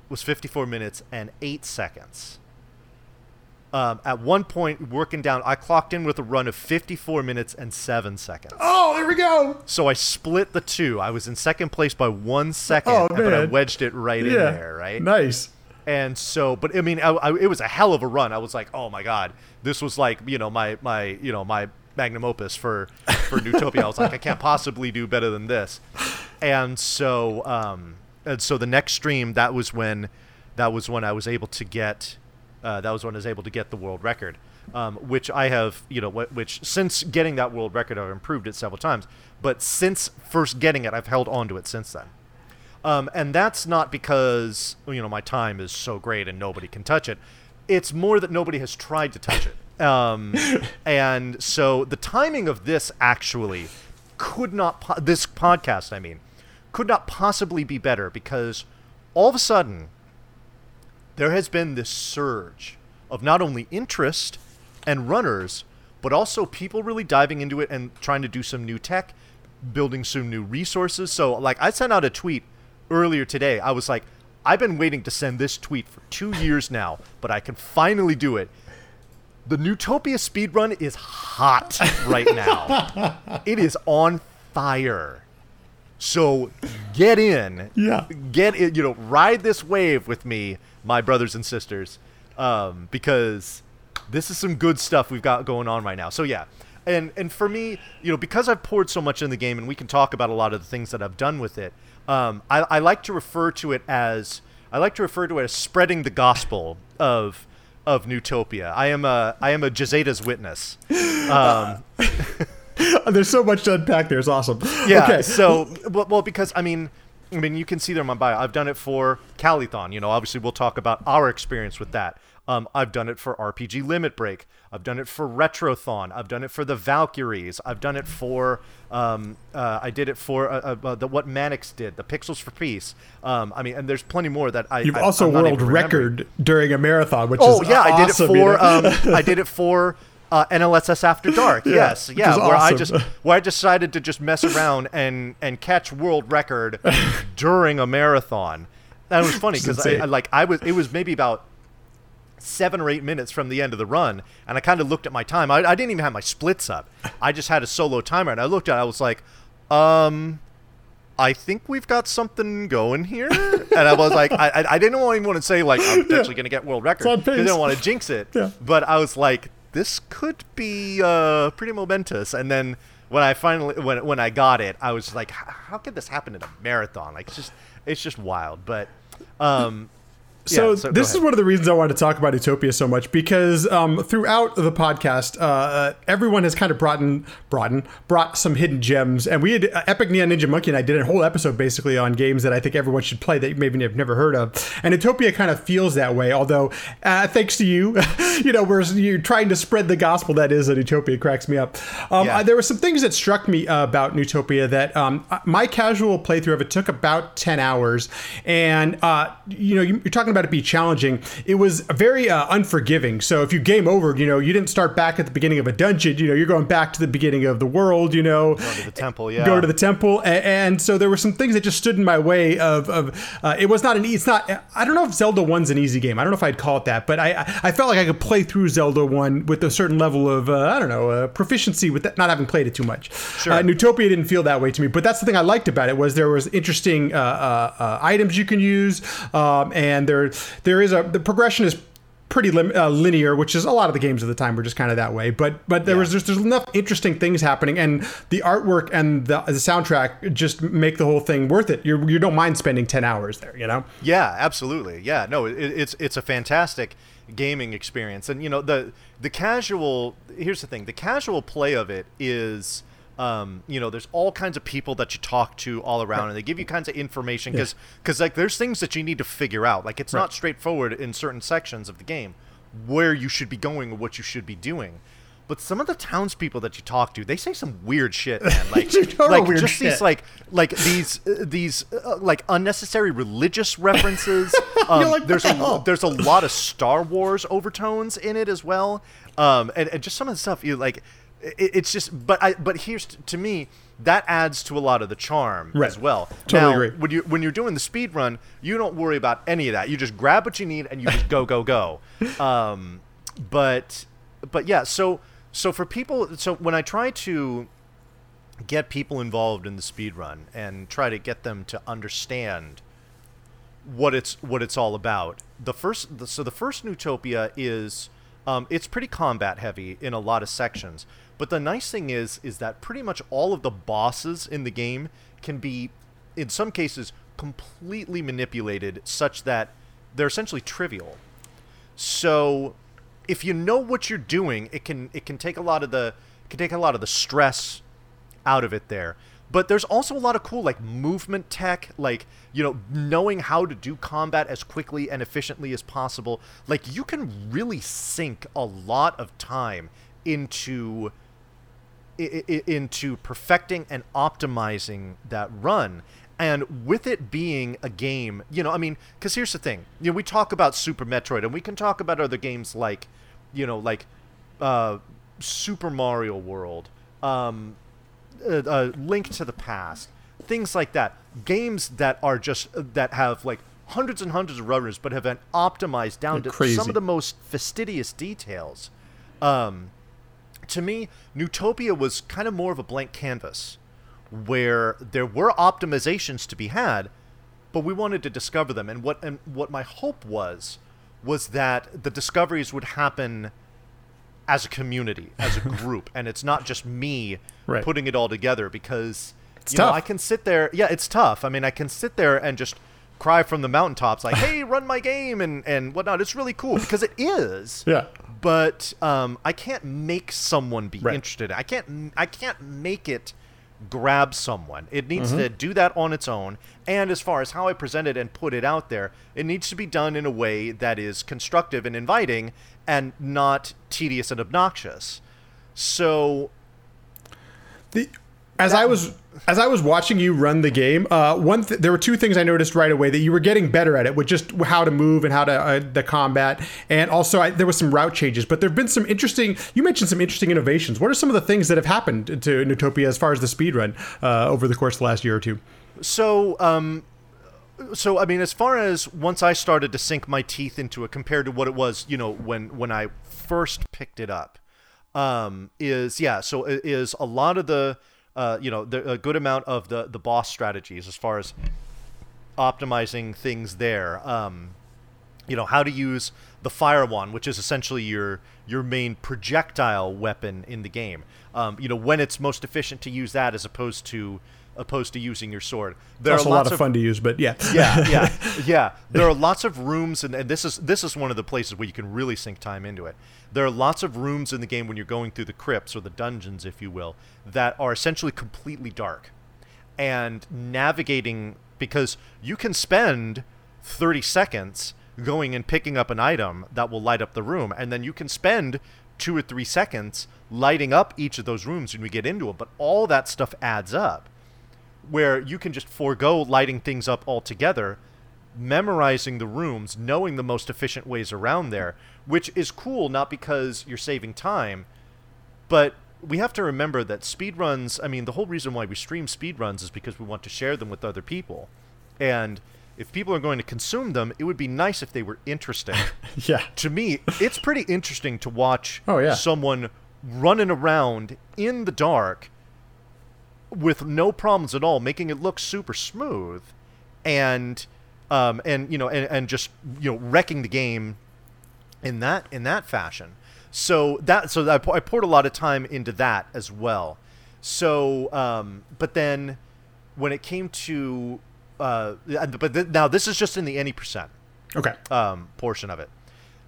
was 54 minutes and 8 seconds. Um, at one point, working down, I clocked in with a run of 54 minutes and 7 seconds. Oh, there we go. So I split the two. I was in second place by one second, oh, but I wedged it right yeah. in there, right? Nice. And so, but I mean, I, I, it was a hell of a run. I was like, oh my God, this was like, you know, my, my, you know, my magnum opus for, for Neutopia. I was like, I can't possibly do better than this. And so, um, and so the next stream that was when that was when I was able to get uh, that was when I was able to get the world record, um, which I have you know wh- which since getting that world record I've improved it several times, but since first getting it I've held on to it since then. Um, and that's not because you know my time is so great and nobody can touch it. It's more that nobody has tried to touch it. Um, <laughs> and so the timing of this actually could not po- this podcast I mean could not possibly be better because all of a sudden there has been this surge of not only interest and runners, but also people really diving into it and trying to do some new tech, building some new resources. So, like, I sent out a tweet earlier today. I was like, I've been waiting to send this tweet for two years now, but I can finally do it. The Neutopia speedrun is hot right now. <laughs> it is on fire. So get in. Yeah. Get in, you know, ride this wave with me, my brothers and sisters, um, because this is some good stuff we've got going on right now. So yeah. And and for me, you know, because I've poured so much in the game and we can talk about a lot of the things that I've done with it, um, I, I like to refer to it as I like to refer to it as spreading the gospel of of Neutopia. I am a I am a Jazeta's witness. Um, <laughs> There's so much to unpack there. It's awesome. yeah. Okay. So well, well, because I mean, I mean, you can see there in my bio. I've done it for Calithon. You know, obviously we'll talk about our experience with that. Um, I've done it for RPG Limit Break. I've done it for Retrothon. I've done it for the Valkyries. I've done it for. Um, uh, I did it for uh, uh, the what Manix did, the Pixels for Peace. Um, I mean, and there's plenty more that I. You've I, also I'm world record during a marathon, which Oh is yeah, I did it for. you know? um, I did it <laughs> for. Uh, NLSS After <laughs> Dark, yes, yeah, where I just where I decided to just mess around and and catch world record <laughs> during a marathon. That was funny because I. I like I was it was maybe about seven or eight minutes from the end of the run, and I kind of looked at my time. I, I didn't even have my splits up. I just had a solo timer, and I looked at. it, I was like, um. I think we've got something going here, <laughs> and I was like, I, I, didn't even want to say like I'm potentially going to get world record because I didn't want to jinx it. Yeah. But I was like, this could be uh, pretty momentous. And then when I finally when when I got it, I was like, how could this happen in a marathon? Like it's just it's just wild. But um, So, yeah, so this is one of the reasons I wanted to talk about Neutopia so much because um, throughout the podcast, uh, uh, everyone has kind of brought in, brought in, brought some hidden gems, and we had uh, Epic Neon Ninja Monkey and I did a whole episode basically on games that I think everyone should play that you maybe have never heard of, and Neutopia kind of feels that way. Although, uh, thanks to you, <laughs> you know, we're you're trying to spread the gospel that is that Neutopia cracks me up. Um, Yeah. uh, there were some things that struck me uh, about Neutopia that um, my casual playthrough of it took about 10 hours. And, uh, you know, you- you're talking about it be challenging. It was very uh, unforgiving. So if you game over, you know, you didn't start back at the beginning of a dungeon, you know, you're going back to the beginning of the world, you know. go to the temple, yeah. Go to the temple, a- and, so there were some things that just stood in my way of, of uh, it was not an, it's not, I don't know if Zelda 1's an easy game. I don't know if I'd call it that, but I, I- felt like I could play through Zelda 1 with a certain level of, uh, I don't know, uh, proficiency with that, not having played it too much. Sure. Uh, Neutopia didn't feel that way to me, but that's the thing I liked about it was there was interesting uh, uh, uh, items you can use, um, and there there is a the progression is pretty lim- uh, linear, which is a lot of the games of the time were just kind of that way. But but there Yeah. was just there's enough interesting things happening, and the artwork and the, the soundtrack just make the whole thing worth it. You you don't mind spending ten hours there, you know. Yeah, absolutely. Yeah, no, it, it's it's a fantastic gaming experience, and you know the the casual. Here's the thing: the casual play of it is. Um, you know, there's all kinds of people that you talk to all around, and they give you kinds of information because, because like, there's things that you need to figure out. Like, it's not straightforward in certain sections of the game where you should be going or what you should be doing. But some of the townspeople that you talk to, they say some weird shit, man. <laughs> Like, like just shit. these like like these uh, these uh, like unnecessary religious references. <laughs> Um, like, there's a there's a lot of Star Wars overtones in it as well, um, and, and just some of the stuff you like. It, it's just, but I but here's to me that adds to a lot of the charm Right. as well. Totally now, agree. when you when you're doing the speed run, you don't worry about any of that. You just grab what you need and you just go go go. <laughs> Um, but but yeah, so so for people, so when I try to get people involved in the speed run and try to get them to understand what it's what it's all about. The first, the, so the first Neutopia is, um, it's pretty combat heavy in a lot of sections. But the nice thing is, is that pretty much all of the bosses in the game can be, in some cases, completely manipulated such that they're essentially trivial. So, if you know what you're doing, it can it can take a lot of the can take a lot of the stress out of it there. But there's also a lot of cool like movement tech, like you know, knowing how to do combat as quickly and efficiently as possible. Like you can really sink a lot of time into i- i- into perfecting and optimizing that run. And with it being a game, you know, I mean, because here's the thing, you know, we talk about Super Metroid, and we can talk about other games like, you know, like uh, Super Mario World, um, uh, uh, Link to the Past, things like that. Games that are just that have like hundreds and hundreds of runners, but have been optimized down They're to crazy. some of the most fastidious details. Um, to me, Neutopia was kind of more of a blank canvas, where there were optimizations to be had, but we wanted to discover them. And what and what my hope was was that the discoveries would happen as a community, as a <laughs> group, and it's not just me Right. putting it all together because you tough. know I can sit there. Yeah, it's tough. I mean, I can sit there and just cry from the mountaintops like, "Hey, <laughs> run my game" and and whatnot. It's really cool because it is. Yeah. But um, I can't make someone be Right. interested. I can't. I can't make it grab someone. It needs Mm-hmm. to do that on its own. And as far as how I present it and put it out there, it needs to be done in a way that is constructive and inviting and not tedious and obnoxious. So The, as I was as I was watching you run the game, uh, one th- there were two things I noticed right away that you were getting better at it with just how to move and how to uh, the combat, and also I, there was some route changes. But there have been some interesting. You mentioned some interesting innovations. What are some of the things that have happened to Neutopia as far as the speed run uh, over the course of the last year or two? So, um, so I mean, as far as once I started to sink my teeth into it compared to what it was, you know, when when I first picked it up, um, is yeah. So is a lot of the, uh, you know, the, a good amount of the the boss strategies as far as optimizing things there. Um, you know how to use the fire wand, which is essentially your your main projectile weapon in the game. Um, you know when it's most efficient to use that as opposed to opposed to using your sword. There Also, a lot lots of fun to use, but yeah, yeah, yeah, <laughs> yeah. There are lots of rooms, and, and this is this is one of the places where you can really sink time into it. There are lots of rooms in the game when you're going through the crypts or the dungeons, if you will, that are essentially completely dark, and navigating because you can spend 30 seconds going and picking up an item that will light up the room, and then you can spend two or three seconds lighting up each of those rooms when we get into it. But all that stuff adds up where you can just forego lighting things up altogether, memorizing the rooms, knowing the most efficient ways around there, which is cool not because you're saving time, but we have to remember that speedruns, I mean, the whole reason why we stream speedruns is because we want to share them with other people. And if people are going to consume them, it would be nice if they were interesting. <laughs> yeah. to me, it's pretty interesting to watch Oh, yeah. someone running around in the dark with no problems at all, making it look super smooth, and um, and you know, and, and just you know, wrecking the game in that in that fashion. So that so I, I poured a lot of time into that as well. So, um, but then when it came to, uh, but th- now this is just in the any percent Okay. um, portion of it.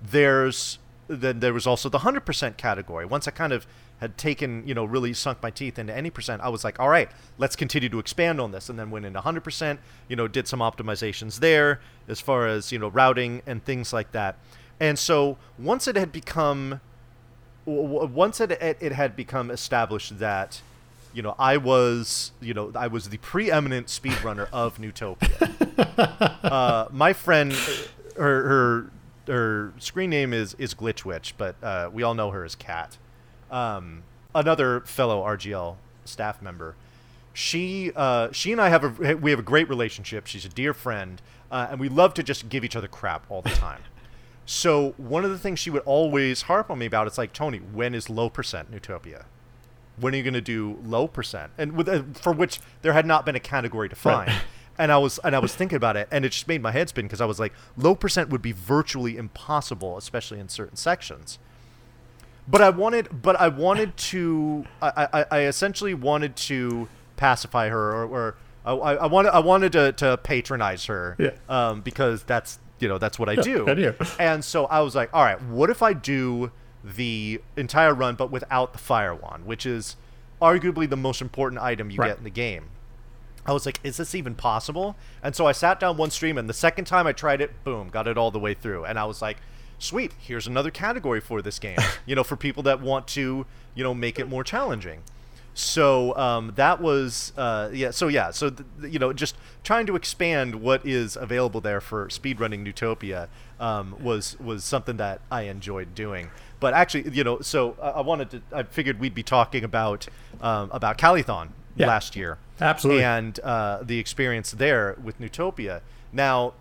There's then there was also the hundred percent category. Once I kind of had taken, you know, really sunk my teeth into any percent, I was like, all right, let's continue to expand on this, and then went into hundred percent. You know, did some optimizations there as far as you know routing and things like that. And so once it had become, once it it, it had become established that. You know, I was, you know, I was the preeminent speedrunner of Neutopia <laughs> uh, my friend, her her her screen name is is Glitchwitch, but uh, we all know her as Cat. Um, another fellow RGL staff member. She uh, she and I have a we have a great relationship. She's a dear friend, uh, and we love to just give each other crap all the time. <laughs> So one of the things she would always harp on me about it's like Tony, when is low percent Neutopia? When are you going to do low percent? And with uh, for which there had not been a category defined. And I was and I was thinking about it, and it just made my head spin because I was like, low percent would be virtually impossible, especially in certain sections. But I wanted, but I wanted to, I, I, I essentially wanted to pacify her, or, or I, I wanted, I wanted to, to patronize her, Yeah. um, because that's, you know, that's what I do. I do. And so I was like, all right, what if I do the entire run, but without the fire wand, which is arguably the most important item you Right. get in the game. I was like, is this even possible? And so I sat down one stream, and the second time I tried it, boom, got it all the way through. And I was like, sweet, here's another category for this game, <laughs> you know, for people that want to, you know, make it more challenging. So um, that was, uh, yeah, so yeah, so, th- you know, just trying to expand what is available there for speedrunning Neutopia um, was, was something that I enjoyed doing. But actually, you know, so I I wanted to, I figured we'd be talking about, um, about Calithon Yeah. last year Absolutely. and uh, the experience there with Neutopia. Now,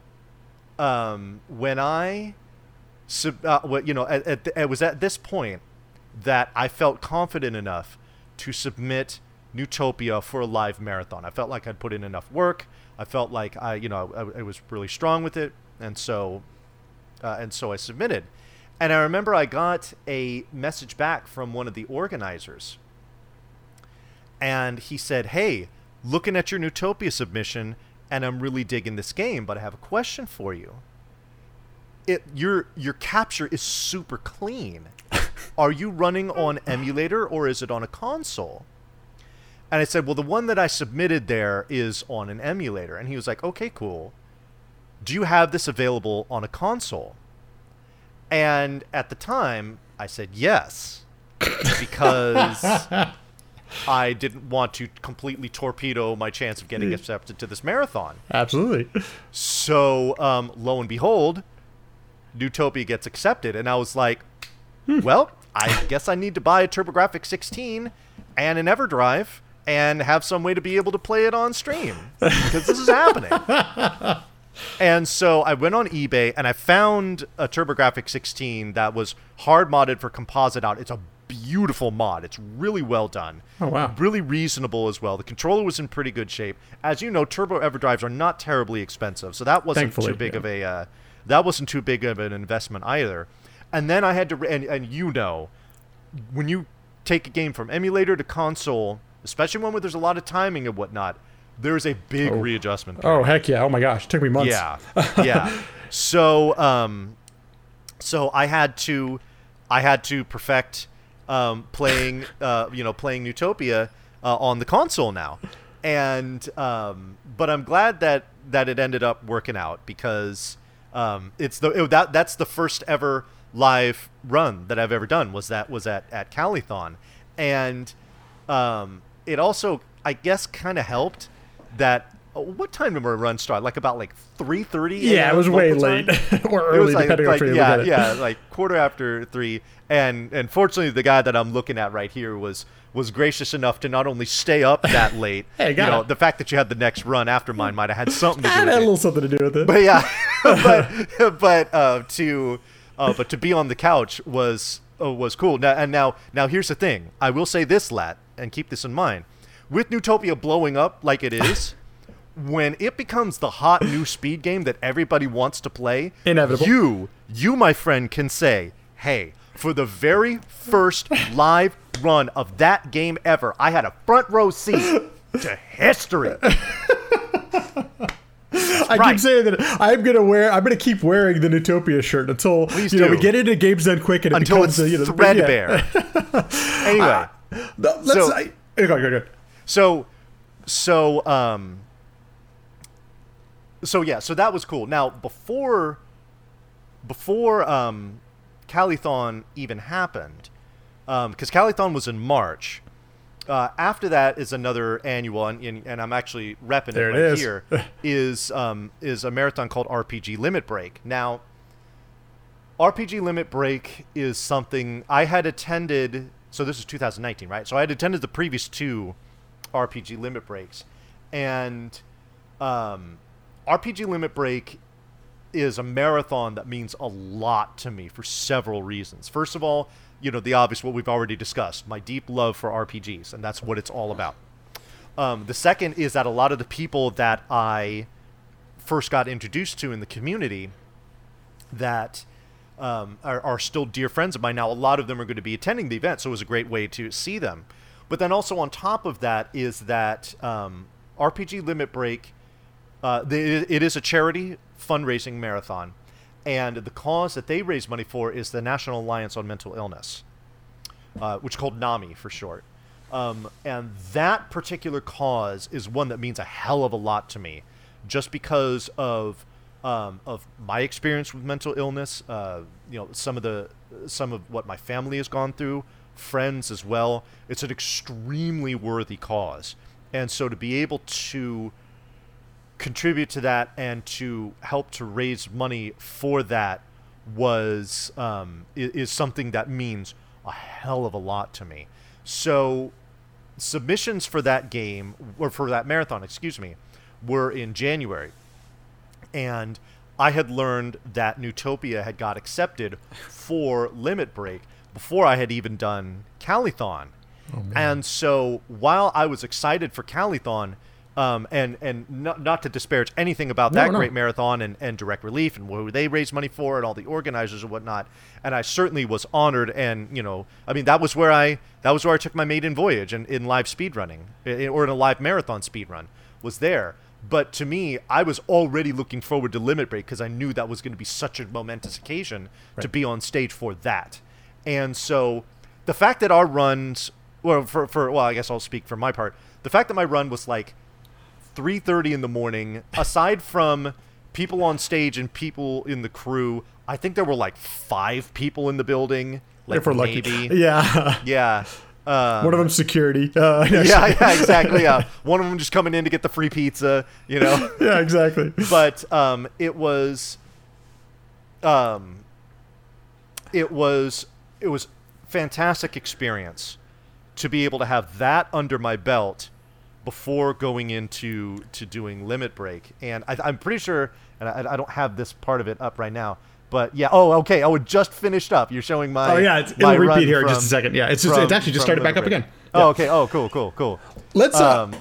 um, when I, sub, uh, you know, at, at the, it was at this point that I felt confident enough to submit Neutopia for a live marathon. I felt like I'd put in enough work. I felt like I, you know, I, I was really strong with it, and so, uh, and so I submitted. And I remember I got a message back from one of the organizers and he said, "Hey, looking at your Neutopia submission, and I'm really digging this game, but I have a question for you. It your your capture is super clean. <laughs> Are you running on emulator or is it on a console? And I said, well, the one that I submitted there is on an emulator. And he was like, okay, cool. Do you have this available on a console? And at the time, I said yes, <laughs> because <laughs> I didn't want to completely torpedo my chance of getting accepted to this marathon. Absolutely. So, um, lo and behold, Neutopia gets accepted, and I was like, well, I guess I need to buy a TurboGrafx 16 and an EverDrive and have some way to be able to play it on stream because this is happening. <laughs> And so I went on eBay and I found a TurboGrafx 16 that was hard modded for composite out. It's a beautiful mod. It's really well done. Oh, wow. Really reasonable as well. The controller was in pretty good shape. As you know, Turbo EverDrives are not terribly expensive, so that wasn't Thankfully, too big yeah. of a uh, that wasn't too big of an investment either. And then I had to, and, and you know, when you take a game from emulator to console, especially one where there's a lot of timing and whatnot, there's a big readjustment. period. Oh heck yeah! Oh my gosh, it took me months. Yeah, yeah. <laughs> So, um, so I had to, I had to perfect um, playing, uh, you know, playing Neutopia uh, on the console now, and um, but I'm glad that that it ended up working out because um, it's the it, that that's the first ever live run that I've ever done was that was at at Calithon, and um, it also I guess kind of helped that. uh, What time did our run start? Like about like three thirty. Yeah, it was way late <laughs> or It was early, like, depending like on yeah, look at it. yeah, like quarter after three. And and fortunately, the guy that I'm looking at right here was was gracious enough to not only stay up that <laughs> late. Hey, you know, it. the fact that you had the next run after mine might have had something to do <laughs> with had a it. little something to do with it. But yeah, <laughs> but but uh, to uh, but to be on the couch was uh, was cool. Now and now now here's the thing. I will say this, Lat, and keep this in mind. With Neutopia blowing up like it is, when it becomes the hot new speed game that everybody wants to play, Inevitable. You you my friend can say, hey. For the very first live run of that game ever, I had a front row seat <laughs> to history. <laughs> I right. keep saying that I'm gonna wear. I'm gonna keep wearing the Neutopia shirt until Please you know do. we get into Games Done Quick and it until becomes it's a, you know, threadbare. <laughs> anyway, Yeah. No, let's. So- I, go, go, go. so so um so yeah, so that was cool. Now before before um Calithon even happened, because Calithon was in March. Uh, after that is another annual, and, and, and I'm actually repping There it it right is. here. <laughs> Is um, is a marathon called RPG Limit Break. Now, RPG Limit Break is something I had attended. So this is 2019, right? So I had attended the previous two RPG Limit Breaks, and um, RPG Limit Break is a marathon that means a lot to me for several reasons. First of all, you know the obvious, what we've already discussed, my deep love for RPGs, and that's what it's all about. Um, the second is that a lot of the people that I first got introduced to in the community that um, are, are still dear friends of mine now. A lot of them are going to be attending the event, so it was a great way to see them. But then also on top of that is that um, RPG Limit Break. Uh, the, it is a charity fundraising marathon, and the cause that they raise money for is the National Alliance on Mental Illness, uh, which is called NAMI for short. Um, and that particular cause is one that means a hell of a lot to me, just because of um, of my experience with mental illness. Uh, you know, some of the some of what my family has gone through, friends as well. It's an extremely worthy cause, and so to be able to contribute to that and to help to raise money for that was um, is something that means a hell of a lot to me. So submissions for that game or for that marathon, excuse me, were in January, and I had learned that Neutopia had got accepted for Limit Break before I had even done Calithon. and so while I was excited for Calithon, um, and and not, not to disparage anything about No, that no. great marathon and, and Direct Relief and who they raised money for and all the organizers and whatnot, and I certainly was honored. And you know, I mean, that was where I that was where I took my maiden voyage in, in live speedrunning, i- or in a live marathon speedrun was there. But to me, I was already looking forward to Limit Break because I knew that was going to be such a momentous occasion to be on stage for that. And so the fact that our runs, well, for, for well, I guess I'll speak for my part. The fact that my run was like 3:30 in the morning, aside from people on stage and people in the crew, I think there were like five people in the building. Like if we're lucky. <laughs> Yeah. Yeah. Uh, One of them security. <laughs> Uh, <laughs> yeah, yeah, exactly. Yeah, one of them just coming in to get the free pizza, you know. yeah, exactly. but um, it was, um, it was it was fantastic experience to be able to have that under my belt before going into to doing limit break and I, i'm pretty sure and I, I don't have this part of it up right now but yeah oh okay oh it just finished up you're showing my Oh yeah, it's, it'll repeat here in just a second. Yeah, it's just from- it's actually just from started back up again. oh okay oh cool cool cool Let's uh, um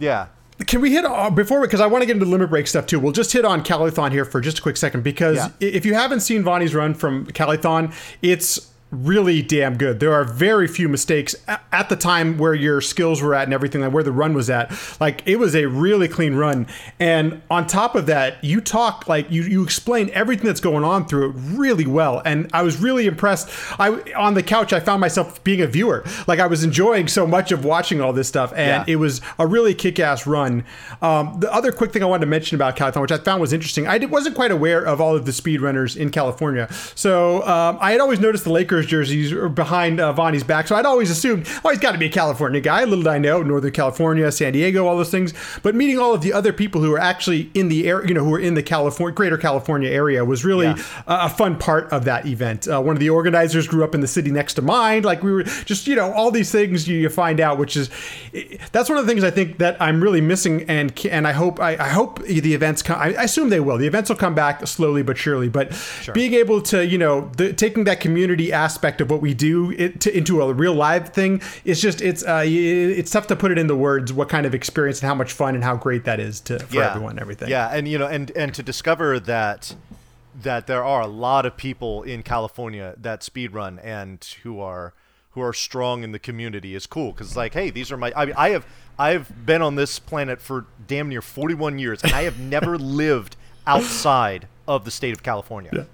yeah Can we hit uh, before because I want to get into limit break stuff too. We'll just hit on Calithon here for just a quick second because Yeah. if you haven't seen Vonnie's run from Calithon, it's really damn good. There are very few mistakes at the time where your skills were at and everything, like where the run was at. Like it was a really clean run, and on top of that, you talk like you you explain everything that's going on through it really well, and I was really impressed. I on the couch, I found myself being a viewer, like I was enjoying so much of watching all this stuff, and Yeah. it was a really kick-ass run. Um, the other quick thing I wanted to mention about California, which I found was interesting, I wasn't quite aware of all of the speed runners in California. So um, I had always noticed the Lakers jerseys behind uh, Vonnie's back, so I'd always assumed, oh, he's got to be a California guy. Little did I know, Northern California, San Diego, all those things. But meeting all of the other people who are actually in the area, you know, who are in the California, Greater California area, was really Yeah. a, a fun part of that event. Uh, one of the organizers grew up in the city next to mine. Like we were just, you know, all these things you, you find out, which is that's one of the things I think that I'm really missing, and and I hope I, I hope the events come. I, I assume they will. The events will come back slowly but surely. But being able to, you know, the, taking that community aspect of what we do it, to, into a real live thing, it's just it's uh, it's tough to put it into words what kind of experience and how much fun and how great that is to for everyone and everything. Yeah, and you know, and and to discover that that there are a lot of people in California that speedrun and who are who are strong in the community is cool because like, hey, these are my. I mean, I have I've been on this planet for damn near 41 years, and I have never <laughs> lived outside of the state of California. Yeah.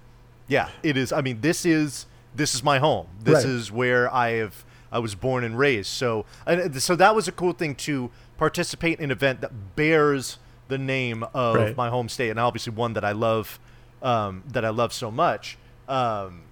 Yeah, it is. I mean, this is this is my home. This Right. is where I have I was born and raised. So and so that was a cool thing to participate in an event that bears the name of Right. my home state, and obviously one that I love um, that I love so much. Um,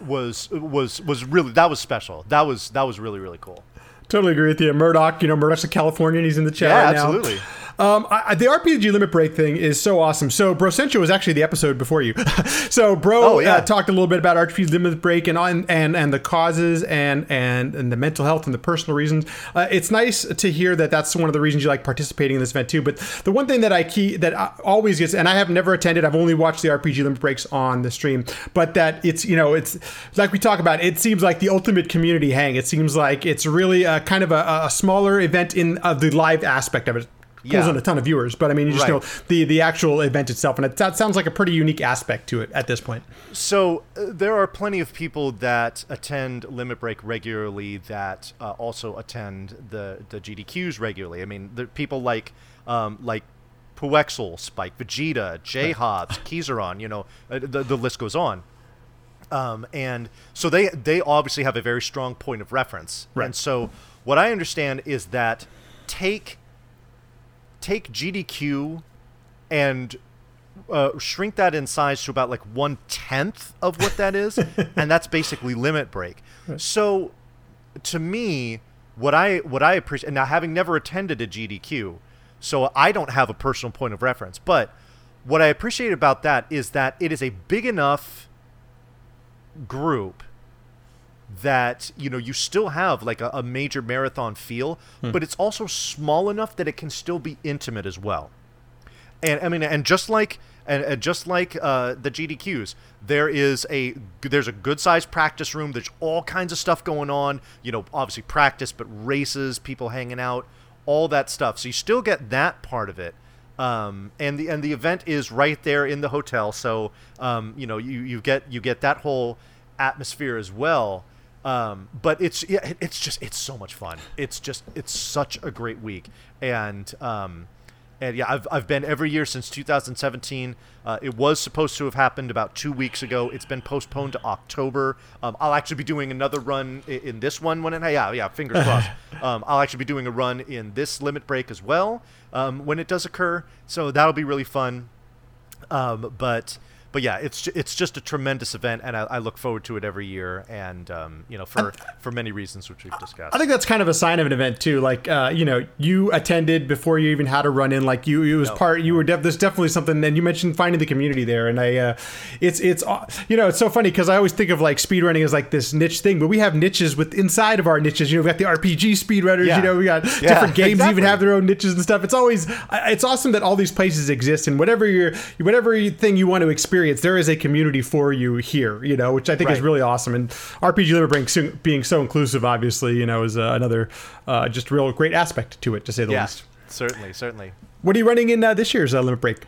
was was was really that was special. That was that was really really cool. Totally agree with you. Murdoch, you know, Murdoch's a Californian. He's in the chat Yeah, right now. Um, I, the RPG limit break thing is so awesome. So Brossentia was actually the episode before you. <laughs> so Bro Oh, yeah. uh, talked a little bit about RPG limit break and on and and the causes and and and the mental health and the personal reasons. Uh, it's nice to hear that that's one of the reasons you like participating in this event too. But the one thing that I key that I always gets, and I have never attended. I've only watched the RPG limit breaks on the stream. But that it's you know it's like we talk about. It seems like the ultimate community hang. It seems like it's really a kind of a, a smaller event in of the live aspect of it pulls Yeah. in a ton of viewers, but I mean, you just Right. know the the actual event itself, and it, that sounds like a pretty unique aspect to it at this point. So uh, there are plenty of people that attend Limit Break regularly that uh, also attend the the GDQs regularly. I mean, there people like um, like Puwexil, Spike, Vegeta, J Hobbs, Kizaron. You know, uh, the the list goes on. Um, and so they they obviously have a very strong point of reference. Right. And so what I understand is that take take GDQ and uh, shrink that in size to about like one tenth of what that is, <laughs> and that's basically limit break. So, to me, what I what I appreciate now, having never attended a GDQ, so I don't have a personal point of reference. But what I appreciate about that is that it is a big enough group that you know you still have like a, a major marathon feel, but it's also small enough that it can still be intimate as well and I mean, and just like and, and just like uh, the GDQs, there is a there's a good sized practice room. There's all kinds of stuff going on. You know, obviously practice, but races, people hanging out, all that stuff. So you still get that part of it. Um, and the and the event is right there in the hotel. So um, you know, you, you get you get that whole atmosphere as well. Um, but it's yeah, it- it's just it's so much fun. It's just it's such a great week, and um, and yeah, I've, I've been every year since 2017. Uh, it was supposed to have happened about two weeks ago. It's been postponed to October. Um, I'll actually be doing another run in, in this one when it, yeah, yeah, fingers crossed. <laughs> Um, I'll actually be doing a run in this limit break as well um, when it does occur. So that'll be really fun. Um, but but yeah, it's it's just a tremendous event, and I, I look forward to it every year, and um, you know for for many reasons which we've discussed. I think that's kind of a sign of an event too. Like, uh, you know, you attended before you even had a run in. Like, you, it was No. part. You were def- there's definitely something. And you mentioned finding the community there, and I, uh, it's it's uh, you know, it's so funny because I always think of like speedrunning as like this niche thing, but we have niches with inside of our niches. You know, we got the RPG speedrunners. Yeah. You know, we got Yeah, different games exactly. even have their own niches and stuff. It's always it's awesome that all these places exist, and whatever your whatever thing you want to experience, there is a community for you here. You know, which I think is really awesome. And RPG Liver being so, being so inclusive, obviously, you know, is uh, another uh, just real great aspect to it, to say the yeah, least. certainly, certainly. What are you running in uh, this year's uh, Limit Break?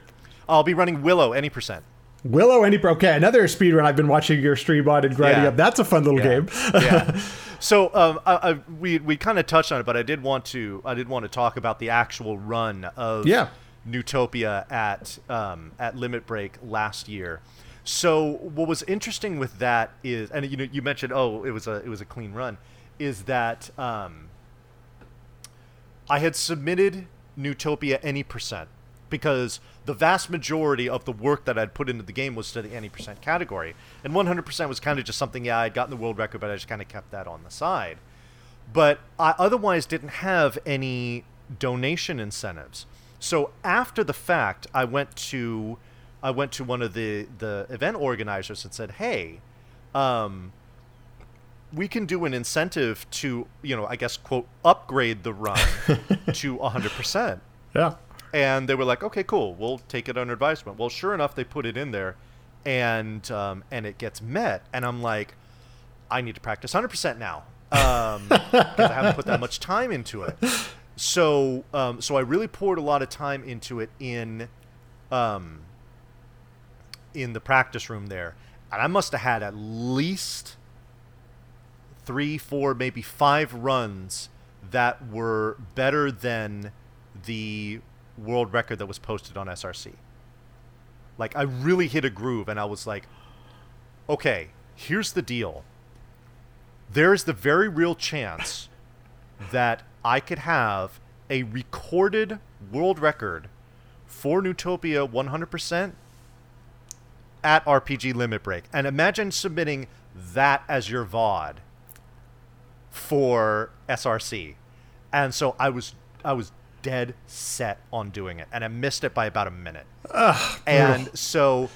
I'll be running Willow any percent. Willow Any Okay, another speed run I've been watching your stream on and grinding Yeah. up. That's a fun little Yeah. game. yeah. <laughs> So um, I, I, we we kind of touched on it, but I did want to I did want to talk about the actual run of Yeah. Neutopia at um, at Limit Break last year. So what was interesting with that is, and you know, you mentioned, oh, it was a it was a clean run, is that um, I had submitted Neutopia any percent because the vast majority of the work that I'd put into the game was to the any percent category, and 100% was kind of just something yeah I'd gotten the world record, but I just kind of kept that on the side. But I otherwise didn't have any donation incentives. So after the fact, I went to I went to one of the the event organizers and said, "Hey, um, we can do an incentive to you know I guess quote upgrade the run <laughs> to 100%." yeah. And they were like, "Okay, cool. We'll take it under advisement." Well, sure enough, they put it in there, and um, and it gets met. And I'm like, I need to practice 100% now because I haven't put that much time into it. <laughs> So um, so I really poured a lot of time into it in um, in the practice room there, and I must have had at least three, four, maybe five runs that were better than the world record that was posted on SRC. Like I really hit a groove and I was like, okay, here's the deal. There's the very real chance that I could have a recorded world record for Neutopia 100% at RPG Limit Break. And imagine submitting that as your VOD for SRC. And so I was I was dead set on doing it and I missed it by about a minute. and so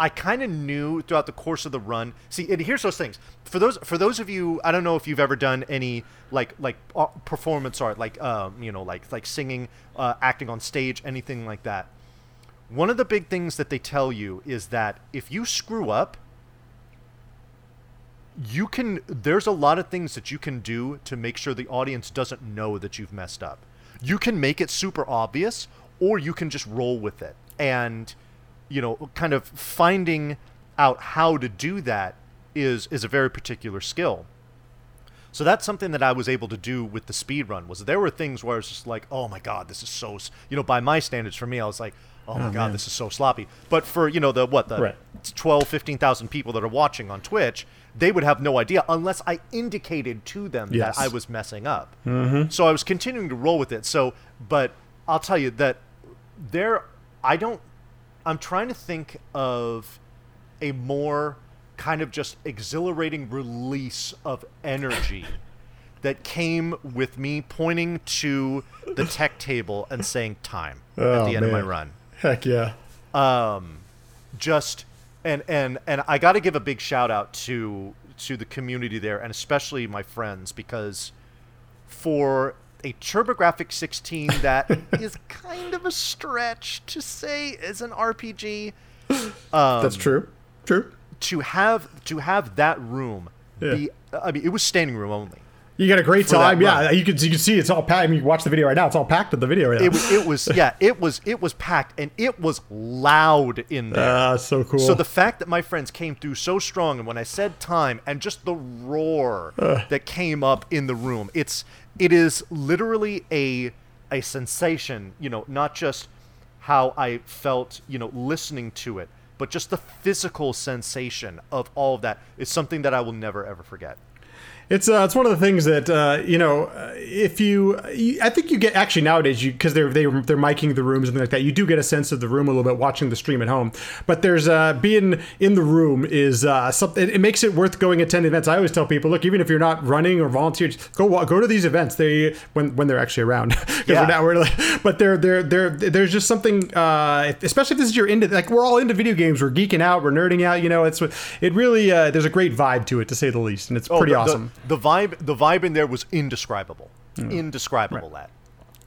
I kind of knew throughout the course of the run. See, and here's those things. For those for those of you, I don't know if you've ever done any like like uh, performance art, like um, you know, like like singing, uh, acting on stage, anything like that. One of the big things that they tell you is that if you screw up, you can there's a lot of things that you can do to make sure the audience doesn't know that you've messed up. You can make it super obvious or you can just roll with it. And you know, kind of finding out how to do that is is a very particular skill. So that's something that I was able to do with the speed run. Was there were things where I was just like, "Oh my god, this is so," you know, by my standards for me, I was like, "Oh, my god, man. this is so sloppy." But for, you know, the what, the Right. 12, 15,000 people that are watching on Twitch, they would have no idea unless I indicated to them Yes. that I was messing up. Mm-hmm. So I was continuing to roll with it. So, but I'll tell you that there, I don't, I'm trying to think of a more kind of just exhilarating release of energy <laughs> that came with me pointing to the tech table and saying time at Oh, the end of my run Heck yeah. um, just and and and I got to give a big shout out to to the community there and especially my friends because for a TurboGrafx 16 that <laughs> is kind of a stretch to say is an RPG. Um, That's true. True. To have to have that room Yeah. be I mean it was standing room only. You got a great time. Yeah, you can you can see it's all packed. I mean, you watch the video right now. It's all packed in the video right now. It was it was yeah, it was it was packed and it was loud in there. Ah, so cool. So the fact that my friends came through so strong, and when I said time, and just the roar that came up in the room, it's it is literally a a sensation. You know, not just how I felt, you know, listening to it. But just the physical sensation of all of that is something that I will never ever forget. It's uh, it's one of the things that uh, you know uh, if you, you I think you get actually nowadays you because they're they, they're miking the rooms and things like that you do get a sense of the room a little bit watching the stream at home. But there's uh, being in the room is uh, something it makes it worth going attend events. I always tell people look even if you're not running or volunteer go go to these events. They when when they're actually around. <laughs> Yeah. we're not, we're like, but they're they're they're there's just something uh, especially if this is your into like we're all into video games. We're geeking out. We're nerding out. You know it's it really uh, there's a great vibe to it to say the least. And it's pretty oh, the, awesome. The, the vibe the vibe in there was indescribable. Mm. Indescribable right. that.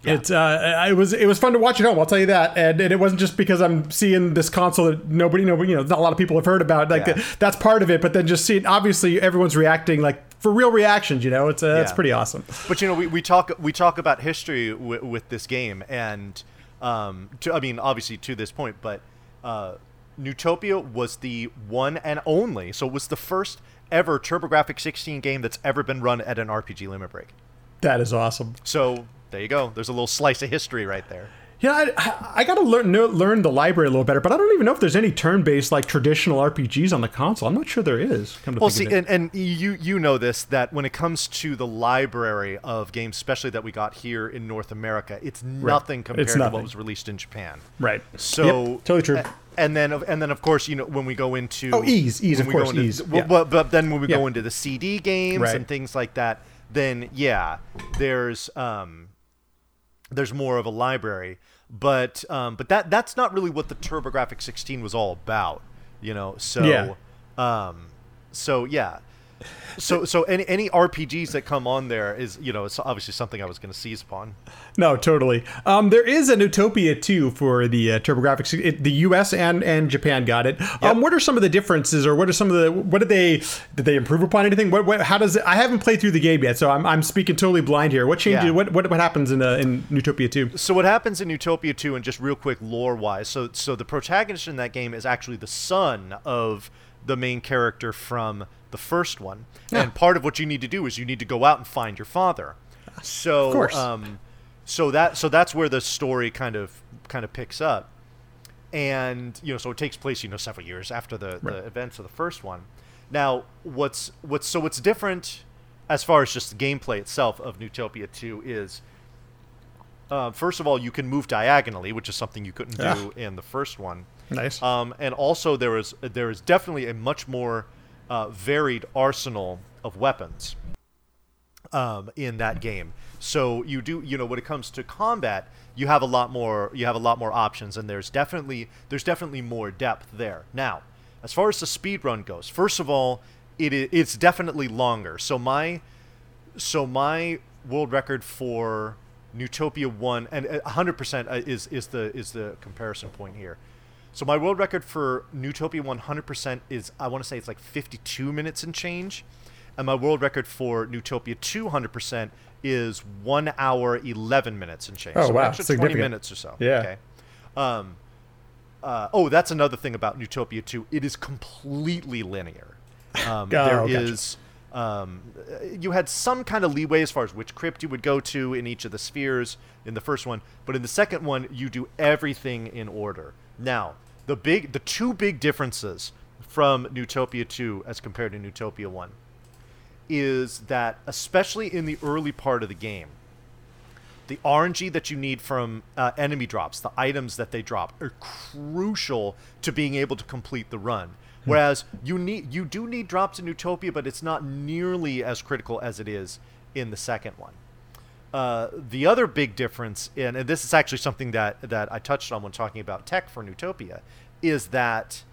Yeah. It's uh, it was it was fun to watch at home. I'll tell you that, and, and, it wasn't just because I'm seeing this console that nobody, nobody, you know, not a lot of people have heard about. Like yeah. the, that's part of it, but then just seeing obviously everyone's reacting like for real reactions. You know, it's uh, yeah. it's pretty awesome. But you know, we, we talk we talk about history w- with this game, and um, to, I mean, obviously to this point, but uh, Neutopia was the one and only. So it was the first ever TurboGrafx 16 game that's ever been run at an RPG limit break. That is awesome. So there you go. There's a little slice of history right there. Yeah, I, I got to learn learn the library a little better, but I don't even know if there's any turn-based like traditional RPGs on the console. I'm not sure there is. well, see, and, and you you know this that when it comes to the library of games, especially that we got here in North America, it's nothing right. compared it's nothing. to what was released in Japan. Right. So yep, totally true. Eh, and then and then of course you know when we go into oh Ys Ys of course into, Ys yeah. but, but then when we yeah. go into the CD games right. and things like that then yeah there's um there's more of a library but um, but that that's not really what the TurboGrafx 16 was all about, you know. So yeah. Um, so yeah, so so any any RPGs that come on there is you know it's obviously something I was going to seize upon. No, totally. Um, there is a Neutopia too for the uh, TurboGrafx. It, the U.S. and and Japan got it. Yep. Um, what are some of the differences, or what are some of the what did they did they improve upon anything? What, what how does it, I haven't played through the game yet, so I'm, I'm speaking totally blind here. What changes? Yeah. What, what what happens in uh, in Neutopia 2? So what happens in Neutopia 2, and just real quick lore wise, so so the protagonist in that game is actually the son of the main character from the first one. Yeah. And part of what you need to do is you need to go out and find your father. So, um, so that so that's where the story kind of kind of picks up, and you know, so it takes place you know several years after the, right. the events of the first one. Now, what's what's so what's different as far as just the gameplay itself of Neutopia Two is. Uh, first of all, you can move diagonally, which is something you couldn't yeah. do in the first one. Nice. Um, and also, there is there is definitely a much more uh, varied arsenal of weapons um, in that game. So you do, you know, when it comes to combat, you have a lot more, you have a lot more options, and there's definitely there's definitely more depth there. Now, as far as the speed run goes, first of all, it it's definitely longer. So my so my world record for Neutopia one and 100% uh, is is the is the comparison point here. So my world record for Neutopia 100% is I want to say it's like 52 minutes and change, and my world record for Neutopia 200% is one hour 11 minutes and change. Oh so wow, extra 20 minutes or so. Yeah. Okay. Um, uh, oh, that's another thing about Neutopia 2. It is completely linear. <laughs> Um, oh, there gotcha. is. Um, you had some kind of leeway as far as which crypt you would go to in each of the spheres in the first one, but in the second one, you do everything in order. Now, the big, the two big differences from Neutopia 2 as compared to Neutopia 1 is that, especially in the early part of the game, the RNG that you need from uh, enemy drops, the items that they drop, are crucial to being able to complete the run. Hmm. Whereas you need you do need drops in Neutopia, but it's not nearly as critical as it is in the second one. Uh, the other big difference, in, and this is actually something that, that I touched on when talking about tech for Neutopia, is that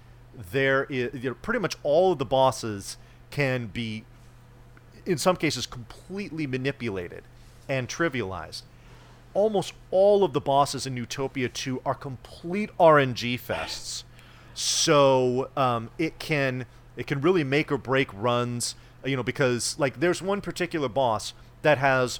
there is you know, pretty much all of the bosses can be, in some cases, completely manipulated and trivialized. Almost all of the bosses in Neutopia 2 are complete RNG fests. So um, it can it can really make or break runs, you know, because like there's one particular boss that has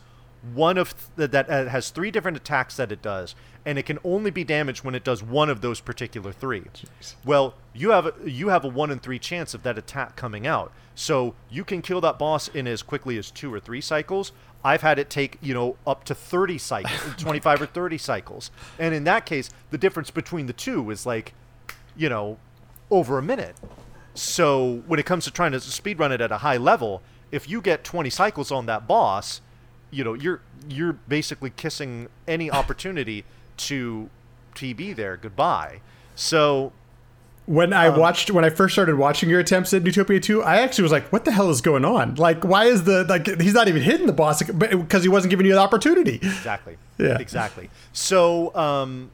one of th- that uh, has three different attacks that it does, and it can only be damaged when it does one of those particular three. Jeez. Well, you have a, you have a one in three chance of that attack coming out, so you can kill that boss in as quickly as two or three cycles. I've had it take, you know, up to 30 <laughs> cycles, 25 or 30 cycles. And in that case, the difference between the two is like, you know, over a minute. So when it comes to trying to speedrun it at a high level, if you get 20 cycles on that boss, you know, you're you're basically kissing any opportunity to TB there goodbye. So when I um, watched when I first started watching your attempts at Neutopia 2, I actually was like, "What the hell is going on? Like, why is the like he's not even hitting the boss because he wasn't giving you the opportunity?" Exactly. <laughs> Yeah. Exactly. So, um,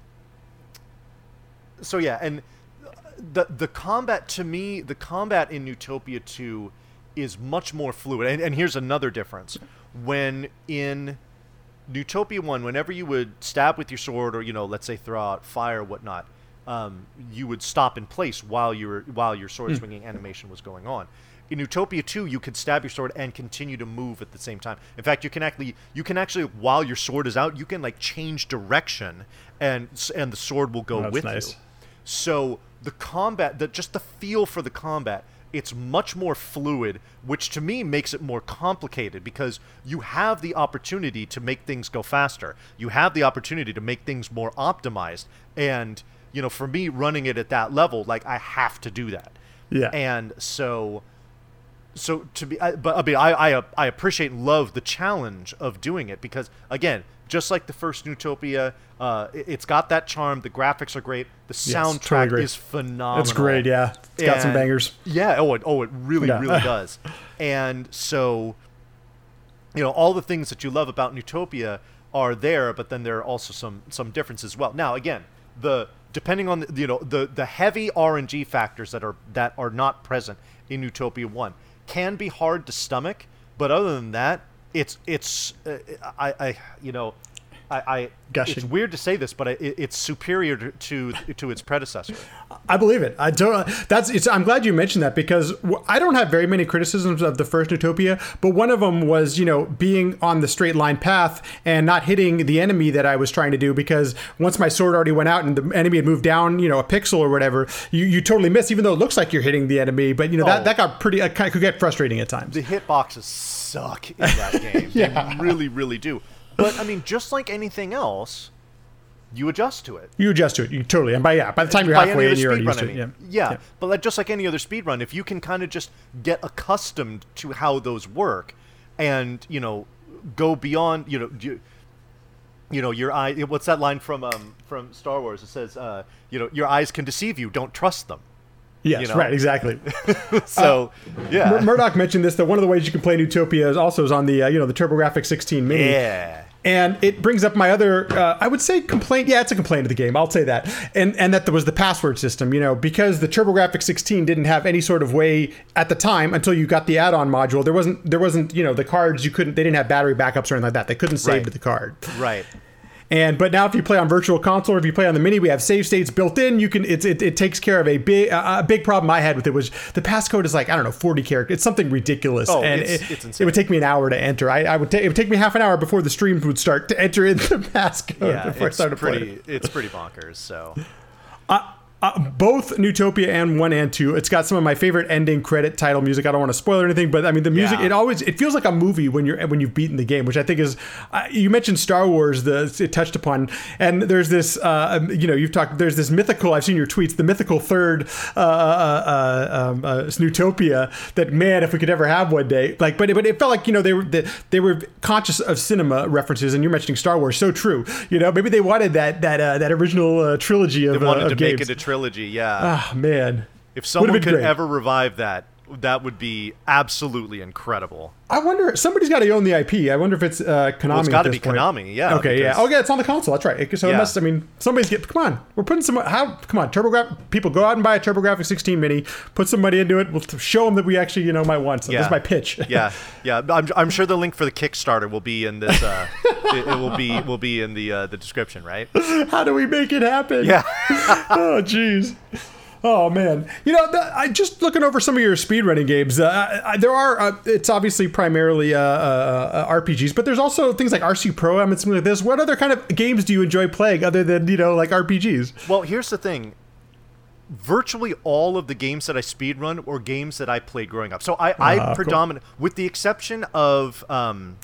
so yeah, and the the combat to me, the combat in Neutopia 2 is much more fluid. And, and here's another difference: when in Neutopia 1, whenever you would stab with your sword, or you know, let's say throw out fire or whatnot um, you would stop in place while your while your sword mm. swinging animation was going on. In Neutopia 2, you could stab your sword and continue to move at the same time. In fact, you can actually you can actually while your sword is out, you can like change direction and and the sword will go oh, with nice. you. So the combat, the just the feel for the combat, it's much more fluid, which to me makes it more complicated because you have the opportunity to make things go faster. You have the opportunity to make things more optimized and you know, for me running it at that level, like I have to do that. Yeah. And so, so to be, I, but I mean, I, I, I appreciate and love the challenge of doing it because again, just like the first Neutopia, uh, it, has got that charm. The graphics are great. The soundtrack totally is phenomenal. It's great. Yeah. It's got some bangers. Yeah. Oh, it, oh, it really, yeah. really <laughs> does. And so, you know, all the things that you love about Neutopia are there, but then there are also some some differences as well. Now, again, the depending on the, you know the the heavy RNG factors that are that are not present in Neutopia One can be hard to stomach. But other than that, it's it's uh, I I you know I, I it's weird to say this, but it, it's superior to, to, its predecessor. I believe it. I don't. That's. It's. I'm glad you mentioned that because I don't have very many criticisms of the first Neutopia, but one of them was you know being on the straight line path and not hitting the enemy that I was trying to do because once my sword already went out and the enemy had moved down you know a pixel or whatever, you, you totally miss even though it looks like you're hitting the enemy, but you know oh. that that got pretty uh, could get frustrating at times. The hitboxes suck in that <laughs> game. yeah. They really really do. But I mean, just like anything else, you adjust to it. You adjust to it. You totally. And by yeah, by the time you're by halfway in, you're already used to it. Yeah. yeah. yeah. But like, just like any other speed run, if you can kind of just get accustomed to how those work, and you know, go beyond, you know, you, you know, your eye. What's that line from um from Star Wars? It says, uh, you know, your eyes can deceive you. Don't trust them. Yes, you know? right, exactly. <laughs> so, uh, yeah. Murdoch mentioned this that one of the ways you can play Neutopia is also is on the uh, you know the TurboGrafx 16 Mini. Yeah. And it brings up my other, uh, I would say complaint. Yeah, it's a complaint of the game. I'll say that. And and that there was the password system. You know, because the TurboGrafx 16 didn't have any sort of way at the time until you got the add-on module. There wasn't there wasn't you know the cards you couldn't they didn't have battery backups or anything like that. They couldn't save right. to the card. Right. And but now if you play on Virtual Console or if you play on the Mini, we have save states built in. You can it, it, it takes care of a big uh, a big problem I had with it was the passcode is like I don't know 40 characters. It's something ridiculous, oh, and it's, it, it's it, would take me an hour to enter. I, I would ta- it would take me half an hour before the stream would start to enter in the <laughs> passcode yeah, before I started pretty. It's pretty bonkers. So. Uh, uh, both Neutopia and one and two. It's got some of my favorite ending credit title music. I don't want to spoil anything, but I mean the music. Yeah. It always it feels like a movie when you're when you've beaten the game, which I think is. Uh, you mentioned Star Wars, the it touched upon, and there's this. Uh, um, you know, you've talked. There's this mythical. I've seen your tweets. The mythical third uh, uh, um, Neutopia. That man, if we could ever have one day. Like, but but it felt like you know they were they, they were conscious of cinema references, and you're mentioning Star Wars. So true. You know, maybe they wanted that that that original trilogy of. They wanted to games. make it a trilogy. Yeah. Ah, man. If someone could great. ever revive that, that would be absolutely incredible. I wonder. Somebody's got to own the IP. I wonder if it's uh, Konami. Well, it's got to be point. Konami. Yeah. Okay. Yeah. Oh, yeah. It's on the console. That's right. So yeah. it must. I mean, somebody's get. Come on. We're putting some. How? Come on. TurboGrafx. People go out and buy a TurboGrafx 16 Mini. Put some money into it. We'll show them that we actually, you know, might want. So yeah. This is my pitch. <laughs> yeah. Yeah. I'm, I'm sure the link for the Kickstarter will be in this. Uh, <laughs> it, it, will be will be in the uh, the description, right? How do we make it happen? Yeah. <laughs> oh, jeez. Oh man, you know, the, I just looking over some of your speedrunning games. Uh, I, there are, uh, it's obviously primarily uh, uh, uh RPGs, but there's also things like RC Pro-Am and something like this. What other kind of games do you enjoy playing other than you know like RPGs? Well, here's the thing. Virtually all of the games that I speedrun were games that I played growing up. So I, I ah, predominant, cool. with the exception of um,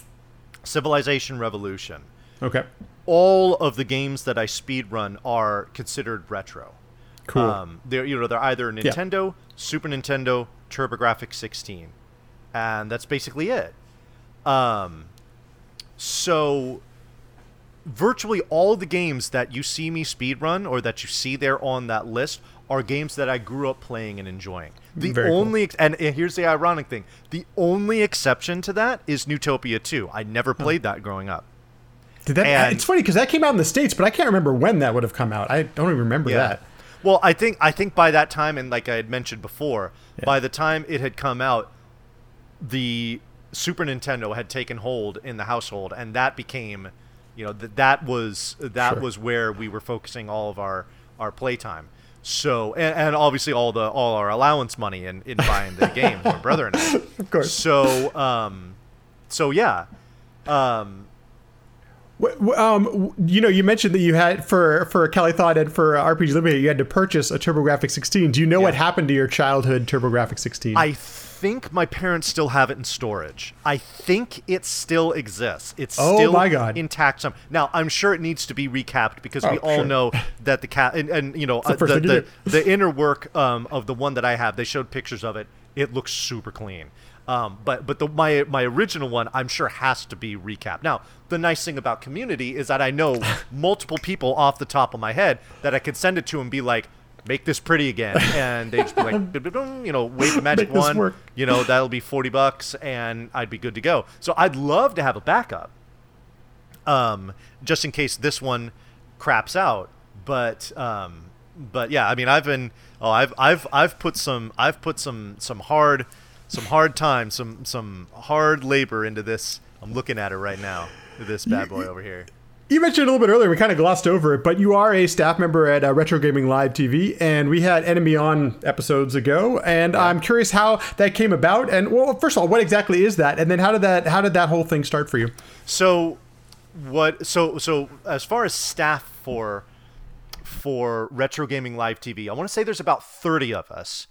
Civilization Revolution. Okay. All of the games that I speedrun are considered retro. Cool. Um, they're you know they're either Nintendo, Super Nintendo, TurboGrafx 16, and that's basically it. Um, so virtually all the games that you see me speedrun or that you see there on that list are games that I grew up playing and enjoying. The Very only ex- and, here's the ironic thing: the only exception to that is Neutopia 2. I never played that growing up. Did that? and- it's funny because that came out in the states, but I can't remember when that would have come out. I don't even remember that. Well, I think I think by that time, and like I had mentioned before, by the time it had come out, the Super Nintendo had taken hold in the household, and that became, you know, th- that was that Sure. was where we were focusing all of our our playtime. So, and, and obviously all the all our allowance money in, in buying the <laughs> games, my brother and I. Of course. So, um, so yeah, um, Um, you know, you mentioned that you had for for Kelly Thought and for RPG Limited, you had to purchase a TurboGrafx 16. Do you know what happened to your childhood TurboGrafx 16? I think my parents still have it in storage. I think it still exists. It's Oh still my God. intact. Some now, I'm sure it needs to be recapped because we Oh, all sure. know that the cat and, and you know the uh, first the, the, the inner work um, of the one that I have. They showed pictures of it. It looks super clean. Um, but but the my my original one I'm sure has to be recapped. Now the nice thing about Community is that I know <laughs> multiple people off the top of my head that I could send it to and be like, make this pretty again, and they just be like, <laughs> you know, wave the magic wand, work. you know, that'll be 40 bucks and I'd be good to go. So I'd love to have a backup. Um, just in case this one craps out, but um, but yeah, I mean, I've been oh, I've I've I've put some I've put some some hard some hard time, some some hard labor into this. I'm looking at it right now. This bad boy over here. You mentioned a little bit earlier, we kind of glossed over it, but you are a staff member at uh, Retro Gaming Live TV, and we had Enemy On episodes ago, and I'm curious how that came about. And well, first of all, what exactly is that? And then how did that how did that whole thing start for you? So, what? So, so as far as staff for for Retro Gaming Live TV, I want to say there's about 30 of us,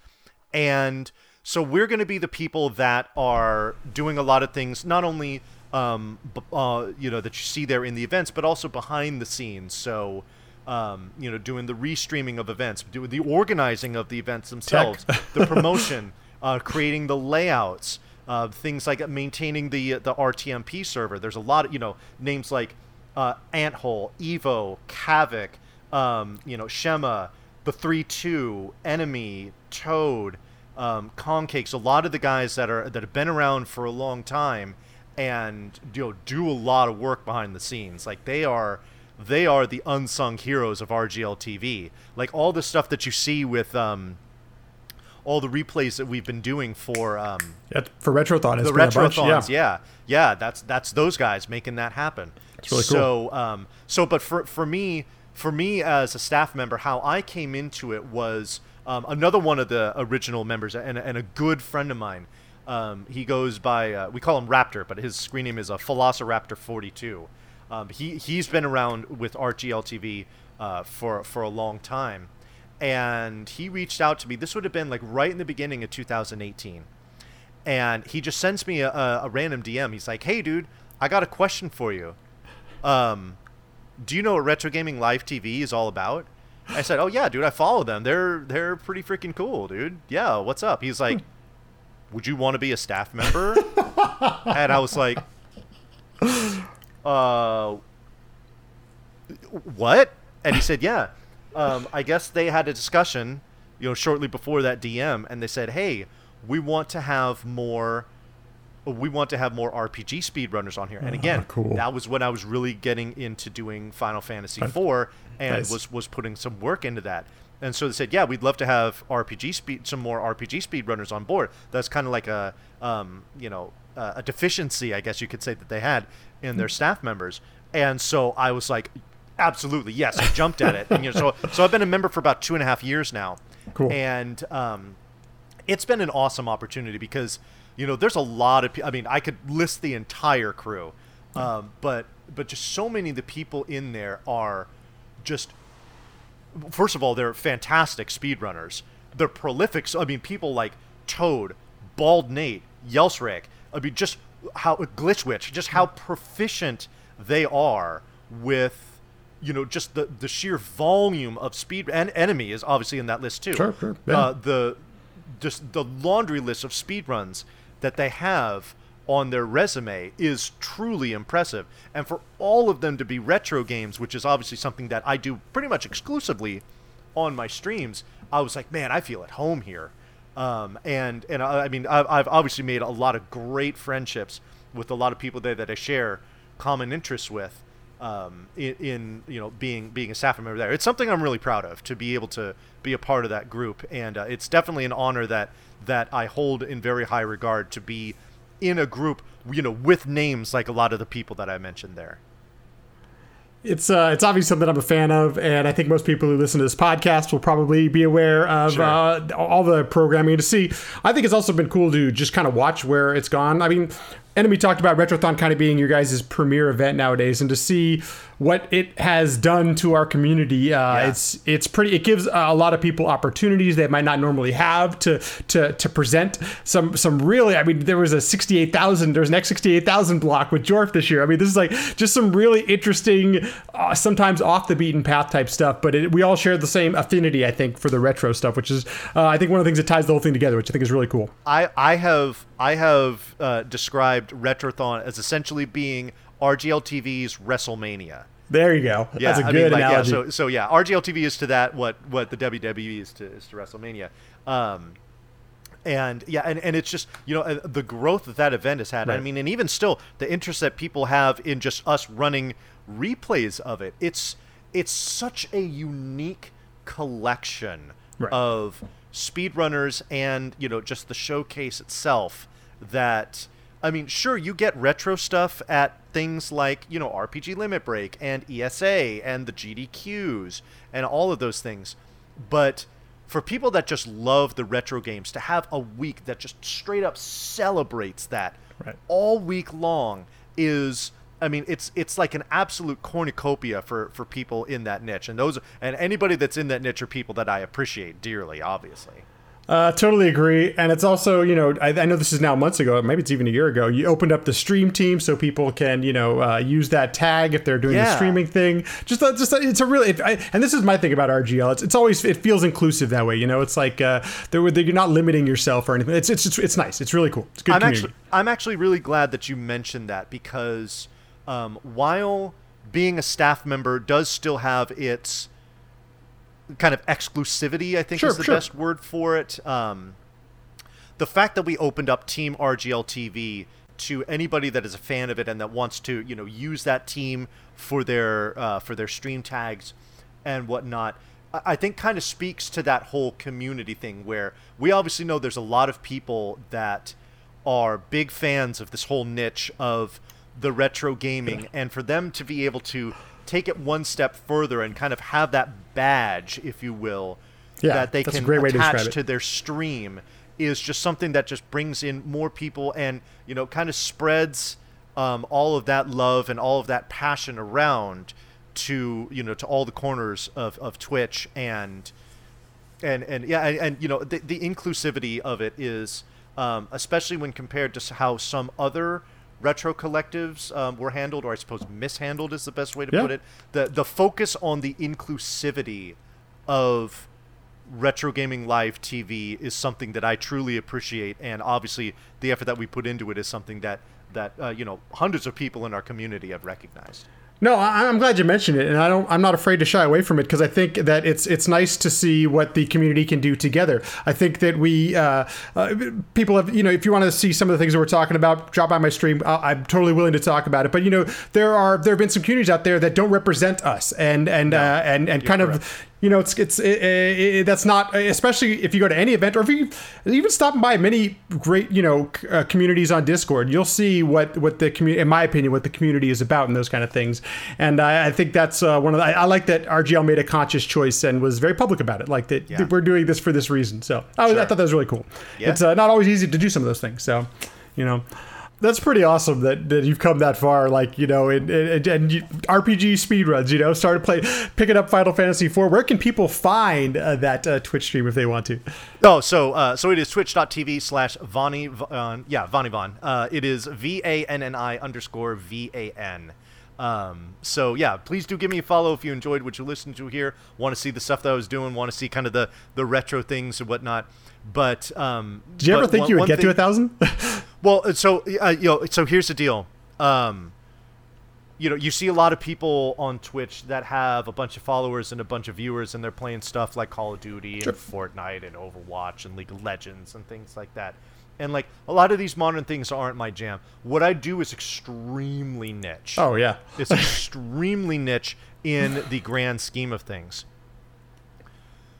and so we're going to be the people that are doing a lot of things, not only um, b- uh, you know that you see there in the events, but also behind the scenes. So. Um, you know, doing the restreaming of events, doing the organizing of the events themselves, the <laughs> promotion, uh, creating the layouts, uh, things like maintaining the the RTMP server. There's a lot of you know names like uh, Anthole, Evo, Kavik, um, you know Shema, the three two, Enemy, Toad, um, Concakes. A lot of the guys that are that have been around for a long time and you know do a lot of work behind the scenes. Like they are they are the unsung heroes of RGL TV. Like all the stuff that you see with um, all the replays that we've been doing for um, Yeah, for Retrothon, the been a bunch, retrothons. yeah. yeah. yeah, That's that's those guys making that happen. That's really so, um, so, but for for me, for me as a staff member, how I came into it was um, another one of the original members and, and a good friend of mine. Um, he goes by uh, we call him Raptor, but his screen name is a Velociraptor 42. Um, he he's been around with RGL TV uh, for for a long time, and he reached out to me. This would have been like right in the beginning of 2018 and he just sends me a, a, a random DM. He's like, "Hey, dude, I got a question for you. Um, do you know what Retro Gaming Live TV is all about?" I said, "Oh yeah, dude, I follow them. They're they're pretty freaking cool, dude. Yeah, what's up?" He's like, "Would you want to be a staff member?" <laughs> and I was like, "Uh, what?" And he said, "Yeah. Um, I guess they had a discussion, you know, shortly before that DM, and they said, "Hey, we want to have more." We want to have more RPG speedrunners on here, and again, cool. that was when I was really getting into doing Final Fantasy IV, and Nice. was was putting some work into that. And so they said, yeah, we'd love to have RPG speed, some more RPG speedrunners on board. That's kind of like a, um, you know, uh, a deficiency, I guess you could say that they had in their staff members. And so I was like, absolutely, yes, I jumped at it. And you know, so <laughs> so I've been a member for about two and a half years now. Cool. And um, it's been an awesome opportunity because you know there's a lot of pe- I mean I could list the entire crew, um, but but just so many of the people in there are just first of all they're fantastic speedrunners. They're prolific. So, I mean people like Toad, Bald Nate, Yelsrak. I mean just how Glitch Witch, just how proficient they are with you know just the the sheer volume of speed and enemy is obviously in that list too. Sure, sure, yeah. Uh, the just the laundry list of speed runs that they have on their resume is truly impressive. And for all of them to be retro games, which is obviously something that I do pretty much exclusively on my streams, I was like, man, I feel at home here. Um, and and I, I mean, I've, I've obviously made a lot of great friendships with a lot of people there that I share common interests with. Um, in, in, you know being being a staff member there, it's something I'm really proud of to be able to be a part of that group, and uh, it's definitely an honor that that I hold in very high regard to be in a group, you know, with names like a lot of the people that I mentioned there it's uh, it's obviously something I'm a fan of, and I think most people who listen to this podcast will probably be aware of sure. uh, all the programming to see. I think it's also been cool to just kind of watch where it's gone. I mean, Enemy talked about Retrothon kind of being your guys' premier event nowadays, and to see what it has done to our community, uh, yeah. it's it's pretty. It gives a lot of people opportunities they might not normally have to to to present some some really. I mean, there was a sixty eight thousand. There's an X sixty eight thousand block with Jorf this year. I mean, this is like just some really interesting, uh, sometimes off the beaten path type stuff. But it, we all share the same affinity, I think, for the retro stuff, which is uh, I think one of the things that ties the whole thing together, which I think is really cool. I I have I have uh, described Retrothon as essentially being RGL TV's WrestleMania. There you go. Yeah, That's a I good mean, like, analogy. Yeah, so, so yeah, RGL TV is to that what what the WWE is to is to WrestleMania. Um, and yeah, and, and it's just you know the growth that that event has had. Right. I mean, and even still, the interest that people have in just us running replays of it. It's it's such a unique collection right. of speedrunners and you know just the showcase itself that I mean, sure, you get retro stuff at things like, you know, RPG Limit Break and ESA and the GDQs and all of those things. But for people that just love the retro games, to have a week that just straight up celebrates that right. all week long is I mean, it's it's like an absolute cornucopia for, for people in that niche, and those and anybody that's in that niche are people that I appreciate dearly, obviously. Uh, totally agree. And it's also, you know, I, I, know this is now months ago, maybe it's even a year ago. You opened up the stream team so people can, you know, uh, use that tag if they're doing yeah. the streaming thing. Just, uh, just it's a really, it, I, and this is my thing about RGL. It's, it's always, it feels inclusive that way. You know, it's like uh, they're, you're not limiting yourself or anything. It's, it's, it's, it's nice. It's really cool. It's good. I'm community. actually, I'm actually really glad that you mentioned that because um, while being a staff member does still have its kind of exclusivity, I think sure, is the sure. best word for it. Um, the fact that we opened up Team RGL TV to anybody that is a fan of it and that wants to, you know, use that team for their uh, for their stream tags and whatnot, I think kind of speaks to that whole community thing where we obviously know there's a lot of people that are big fans of this whole niche of the retro gaming, and for them to be able to take it one step further and kind of have that badge, if you will, yeah, that they can attach to, to their stream is just something that just brings in more people and you know kind of spreads um, all of that love and all of that passion around to you know to all the corners of, of Twitch and and and yeah and, and you know the, the inclusivity of it is um, especially when compared to how some other retro collectives um, were handled, or I suppose mishandled is the best way to yeah. put it. The the focus on the inclusivity of retro gaming live TV is something that I truly appreciate, and obviously the effort that we put into it is something that that uh, you know hundreds of people in our community have recognized. No, I'm glad you mentioned it, and I don't. I'm not afraid to shy away from it because I think that it's it's nice to see what the community can do together. I think that we uh, uh, people have you know if you want to see some of the things that we're talking about, drop by my stream. I'm totally willing to talk about it. But you know there are there have been some communities out there that don't represent us, and and uh, and and kind correct. of you know, it's it's it, it, that's not especially if you go to any event or if you even stopping by many great you know uh, communities on Discord, you'll see what what the community, in my opinion, what the community is about and those kind of things. And I, I think that's uh, one of the, I, I, like that RGL made a conscious choice and was very public about it, like that yeah. we're doing this for this reason. So I, sure. I thought that was really cool. Yeah. It's uh, not always easy to do some of those things. So you know. That's pretty awesome that, that you've come that far. Like you know, and, and, and you, RPG speedruns. You know, started playing, picking up Final Fantasy IV. Where can people find uh, that uh, Twitch stream if they want to? Oh, so uh, so it is twitch.tv slash Vanni. Uh, yeah, Vanni Van. Uh, it is V A N N I underscore V A N. Um, so yeah, please do give me a follow if you enjoyed what you listened to here. Want to see the stuff that I was doing. Want to see kind of the the retro things and whatnot. But um, did you ever think one, you would get thing, to a thousand? <laughs> well, uh, so uh, you know, so here's the deal. Um, you know, you see a lot of people on Twitch that have a bunch of followers and a bunch of viewers, and they're playing stuff like Call of Duty sure. and Fortnite and Overwatch and League of Legends and things like that. And like a lot of these modern things aren't my jam. What I do is extremely niche. Oh yeah, it's extremely <laughs> niche in the grand scheme of things.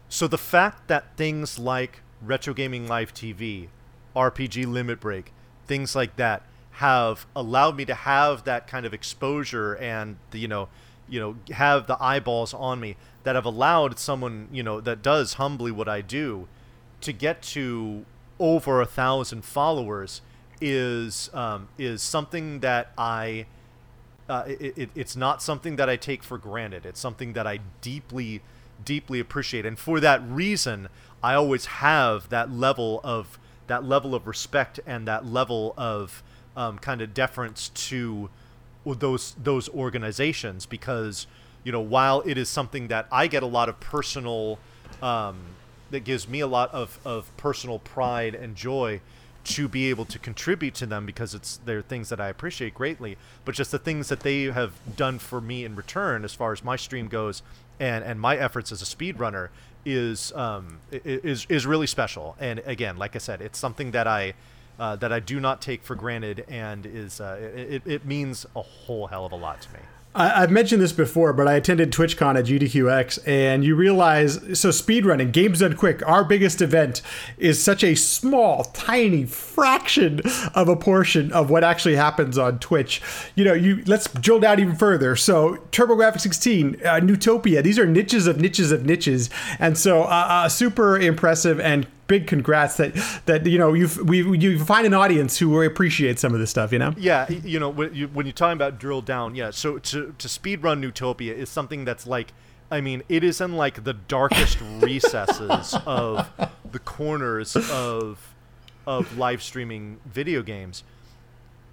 So the fact that things like Retro Gaming Live TV, RPG Limit Break, things like that have allowed me to have that kind of exposure and the, you know, you know, have the eyeballs on me that have allowed someone, you know, that does humbly what I do to get to over a thousand followers is um, is something that I uh, it, it, it's not something that I take for granted. It's something that I deeply deeply appreciate, and for that reason, I always have that level of that level of respect and that level of um, kind of deference to those those organizations because you know while it is something that I get a lot of personal um, that gives me a lot of, of personal pride and joy to be able to contribute to them because it's they're things that I appreciate greatly, but just the things that they have done for me in return as far as my stream goes and and my efforts as a speedrunner is um, is is really special. And again, like I said, it's something that I uh, that I do not take for granted, and is uh, it, it means a whole hell of a lot to me. I, have mentioned this before, but I attended TwitchCon at GDQX, and you realize so speedrunning, games done quick, our biggest event is such a small, tiny fraction of a portion of what actually happens on Twitch. You know, you let's drill down even further. So, TurboGrafx 16, uh, Neutopia, these are niches of niches of niches, and so uh, uh, super impressive and big congrats that that you know you we you find an audience who appreciates some of this stuff. You know. Yeah, you know when, you, when you're talking about drill down, yeah. So to to speed run Neutopia is something that's like. I mean, it is in like the darkest <laughs> recesses of the corners of of live streaming video games.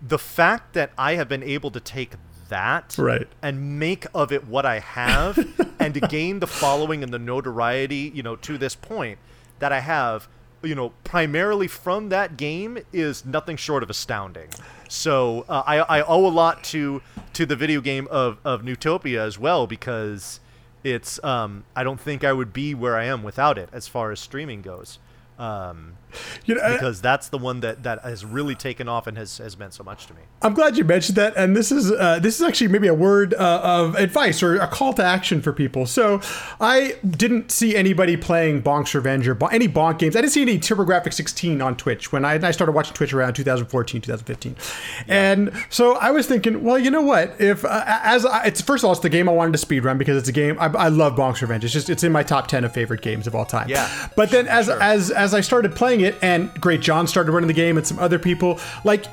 The fact that I have been able to take that right. and make of it what I have <laughs> and to gain the following and the notoriety, you know, to this point that I have, you know, primarily from that game is nothing short of astounding. So uh, I, I owe a lot to to the video game of, of Neutopia as well because it's um, I don't think I would be where I am without it as far as streaming goes. Um, you know, because that's the one that, that has really taken off and has, has meant so much to me. I'm glad you mentioned that, and this is uh, this is actually maybe a word uh, of advice or a call to action for people. So, I didn't see anybody playing Bonk's Revenge or bon- any Bonk games. I didn't see any TurboGrafx 16 on Twitch when I, I started watching Twitch around 2014, 2015, yeah. and so I was thinking, well, you know what? If uh, as I, it's first of all, it's the game I wanted to speed run because it's a game I, I love Bonk's Revenge. It's just it's in my top 10 of favorite games of all time. Yeah, but then as sure. as as I started playing it, and Great John started running the game, and some other people, like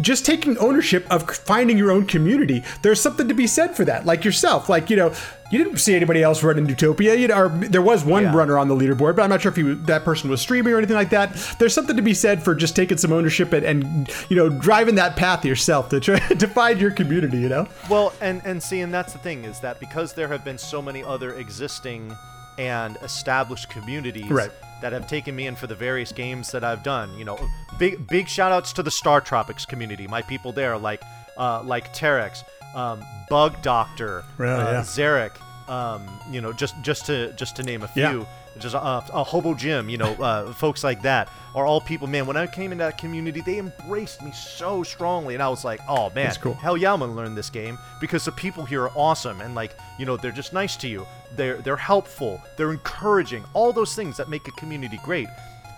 just taking ownership of finding your own community. There's something to be said for that. Like yourself, like you know, you didn't see anybody else running Neutopia. You know, or there was one yeah. runner on the leaderboard, but I'm not sure if he, that person was streaming or anything like that. There's something to be said for just taking some ownership and, and you know driving that path yourself to try <laughs> to find your community. You know. Well, and and see, and that's the thing is that because there have been so many other existing and established communities right. That have taken me in for the various games that I've done. You know, big big shout outs to the Star Tropics community, my people there, like uh, like Terex, um, Bug Doctor, really, uh, yeah. Zarek. Um, you know, just just to just to name a few. Yeah just a, a hobo gym, you know, uh, folks like that are all people. Man, when I came into that community, they embraced me so strongly, and I was like, oh man, cool. hell yeah, I'm gonna learn this game because the people here are awesome, and like, you know, they're just nice to you. They're they're helpful. They're encouraging. All those things that make a community great,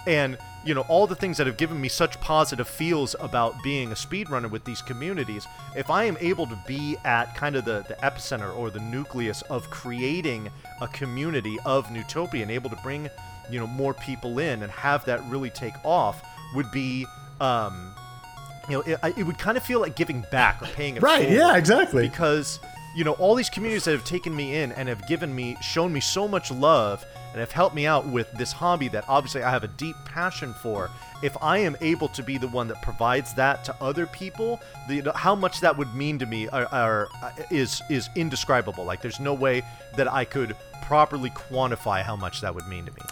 and you know all the things that have given me such positive feels about being a speedrunner with these communities if i am able to be at kind of the, the epicenter or the nucleus of creating a community of Neutopia and able to bring you know more people in and have that really take off would be um, you know, it, it would kind of feel like giving back or paying it Right, yeah, exactly. Because you know, all these communities that have taken me in and have given me, shown me so much love, and have helped me out with this hobby that obviously I have a deep passion for. If I am able to be the one that provides that to other people, the, how much that would mean to me are, are, uh, is is indescribable. Like, there's no way that I could properly quantify how much that would mean to me.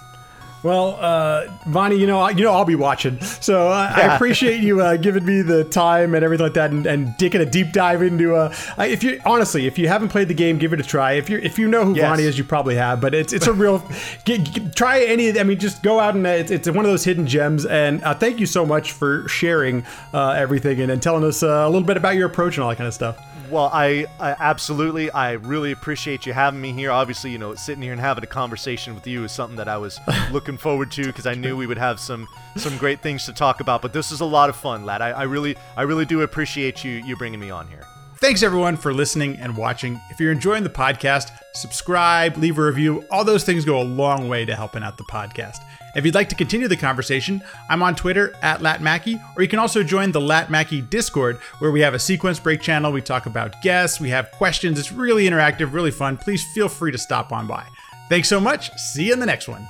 Well, uh, Vonnie, you know, I- you know, I'll be watching. So uh, I appreciate you uh, giving me the time and everything like that, and, and taking a deep dive into. Uh, if you honestly, if you haven't played the game, give it a try. If you if you know who Yes. Vonnie is, you probably have. But it's it's a real. get, get- try any. I mean, just go out and uh, it's, it's one of those hidden gems. And uh, thank you so much for sharing uh, everything and, and telling us uh, a little bit about your approach and all that kind of stuff. Well, I, I absolutely, I really appreciate you having me here. Obviously, you know, sitting here and having a conversation with you is something that I was <laughs> looking forward to because I knew we would have some some <laughs> great things to talk about. But this is a lot of fun, lad. I, I really, I really do appreciate you you bringing me on here. Thanks everyone for listening and watching. If you're enjoying the podcast, subscribe, leave a review. All those things go a long way to helping out the podcast. If you'd like to continue the conversation, I'm on Twitter at LatMackey, or you can also join the LatMackey Discord, where we have a sequence break channel. We talk about guests, we have questions. It's really interactive, really fun. Please feel free to stop on by. Thanks so much. See you in the next one.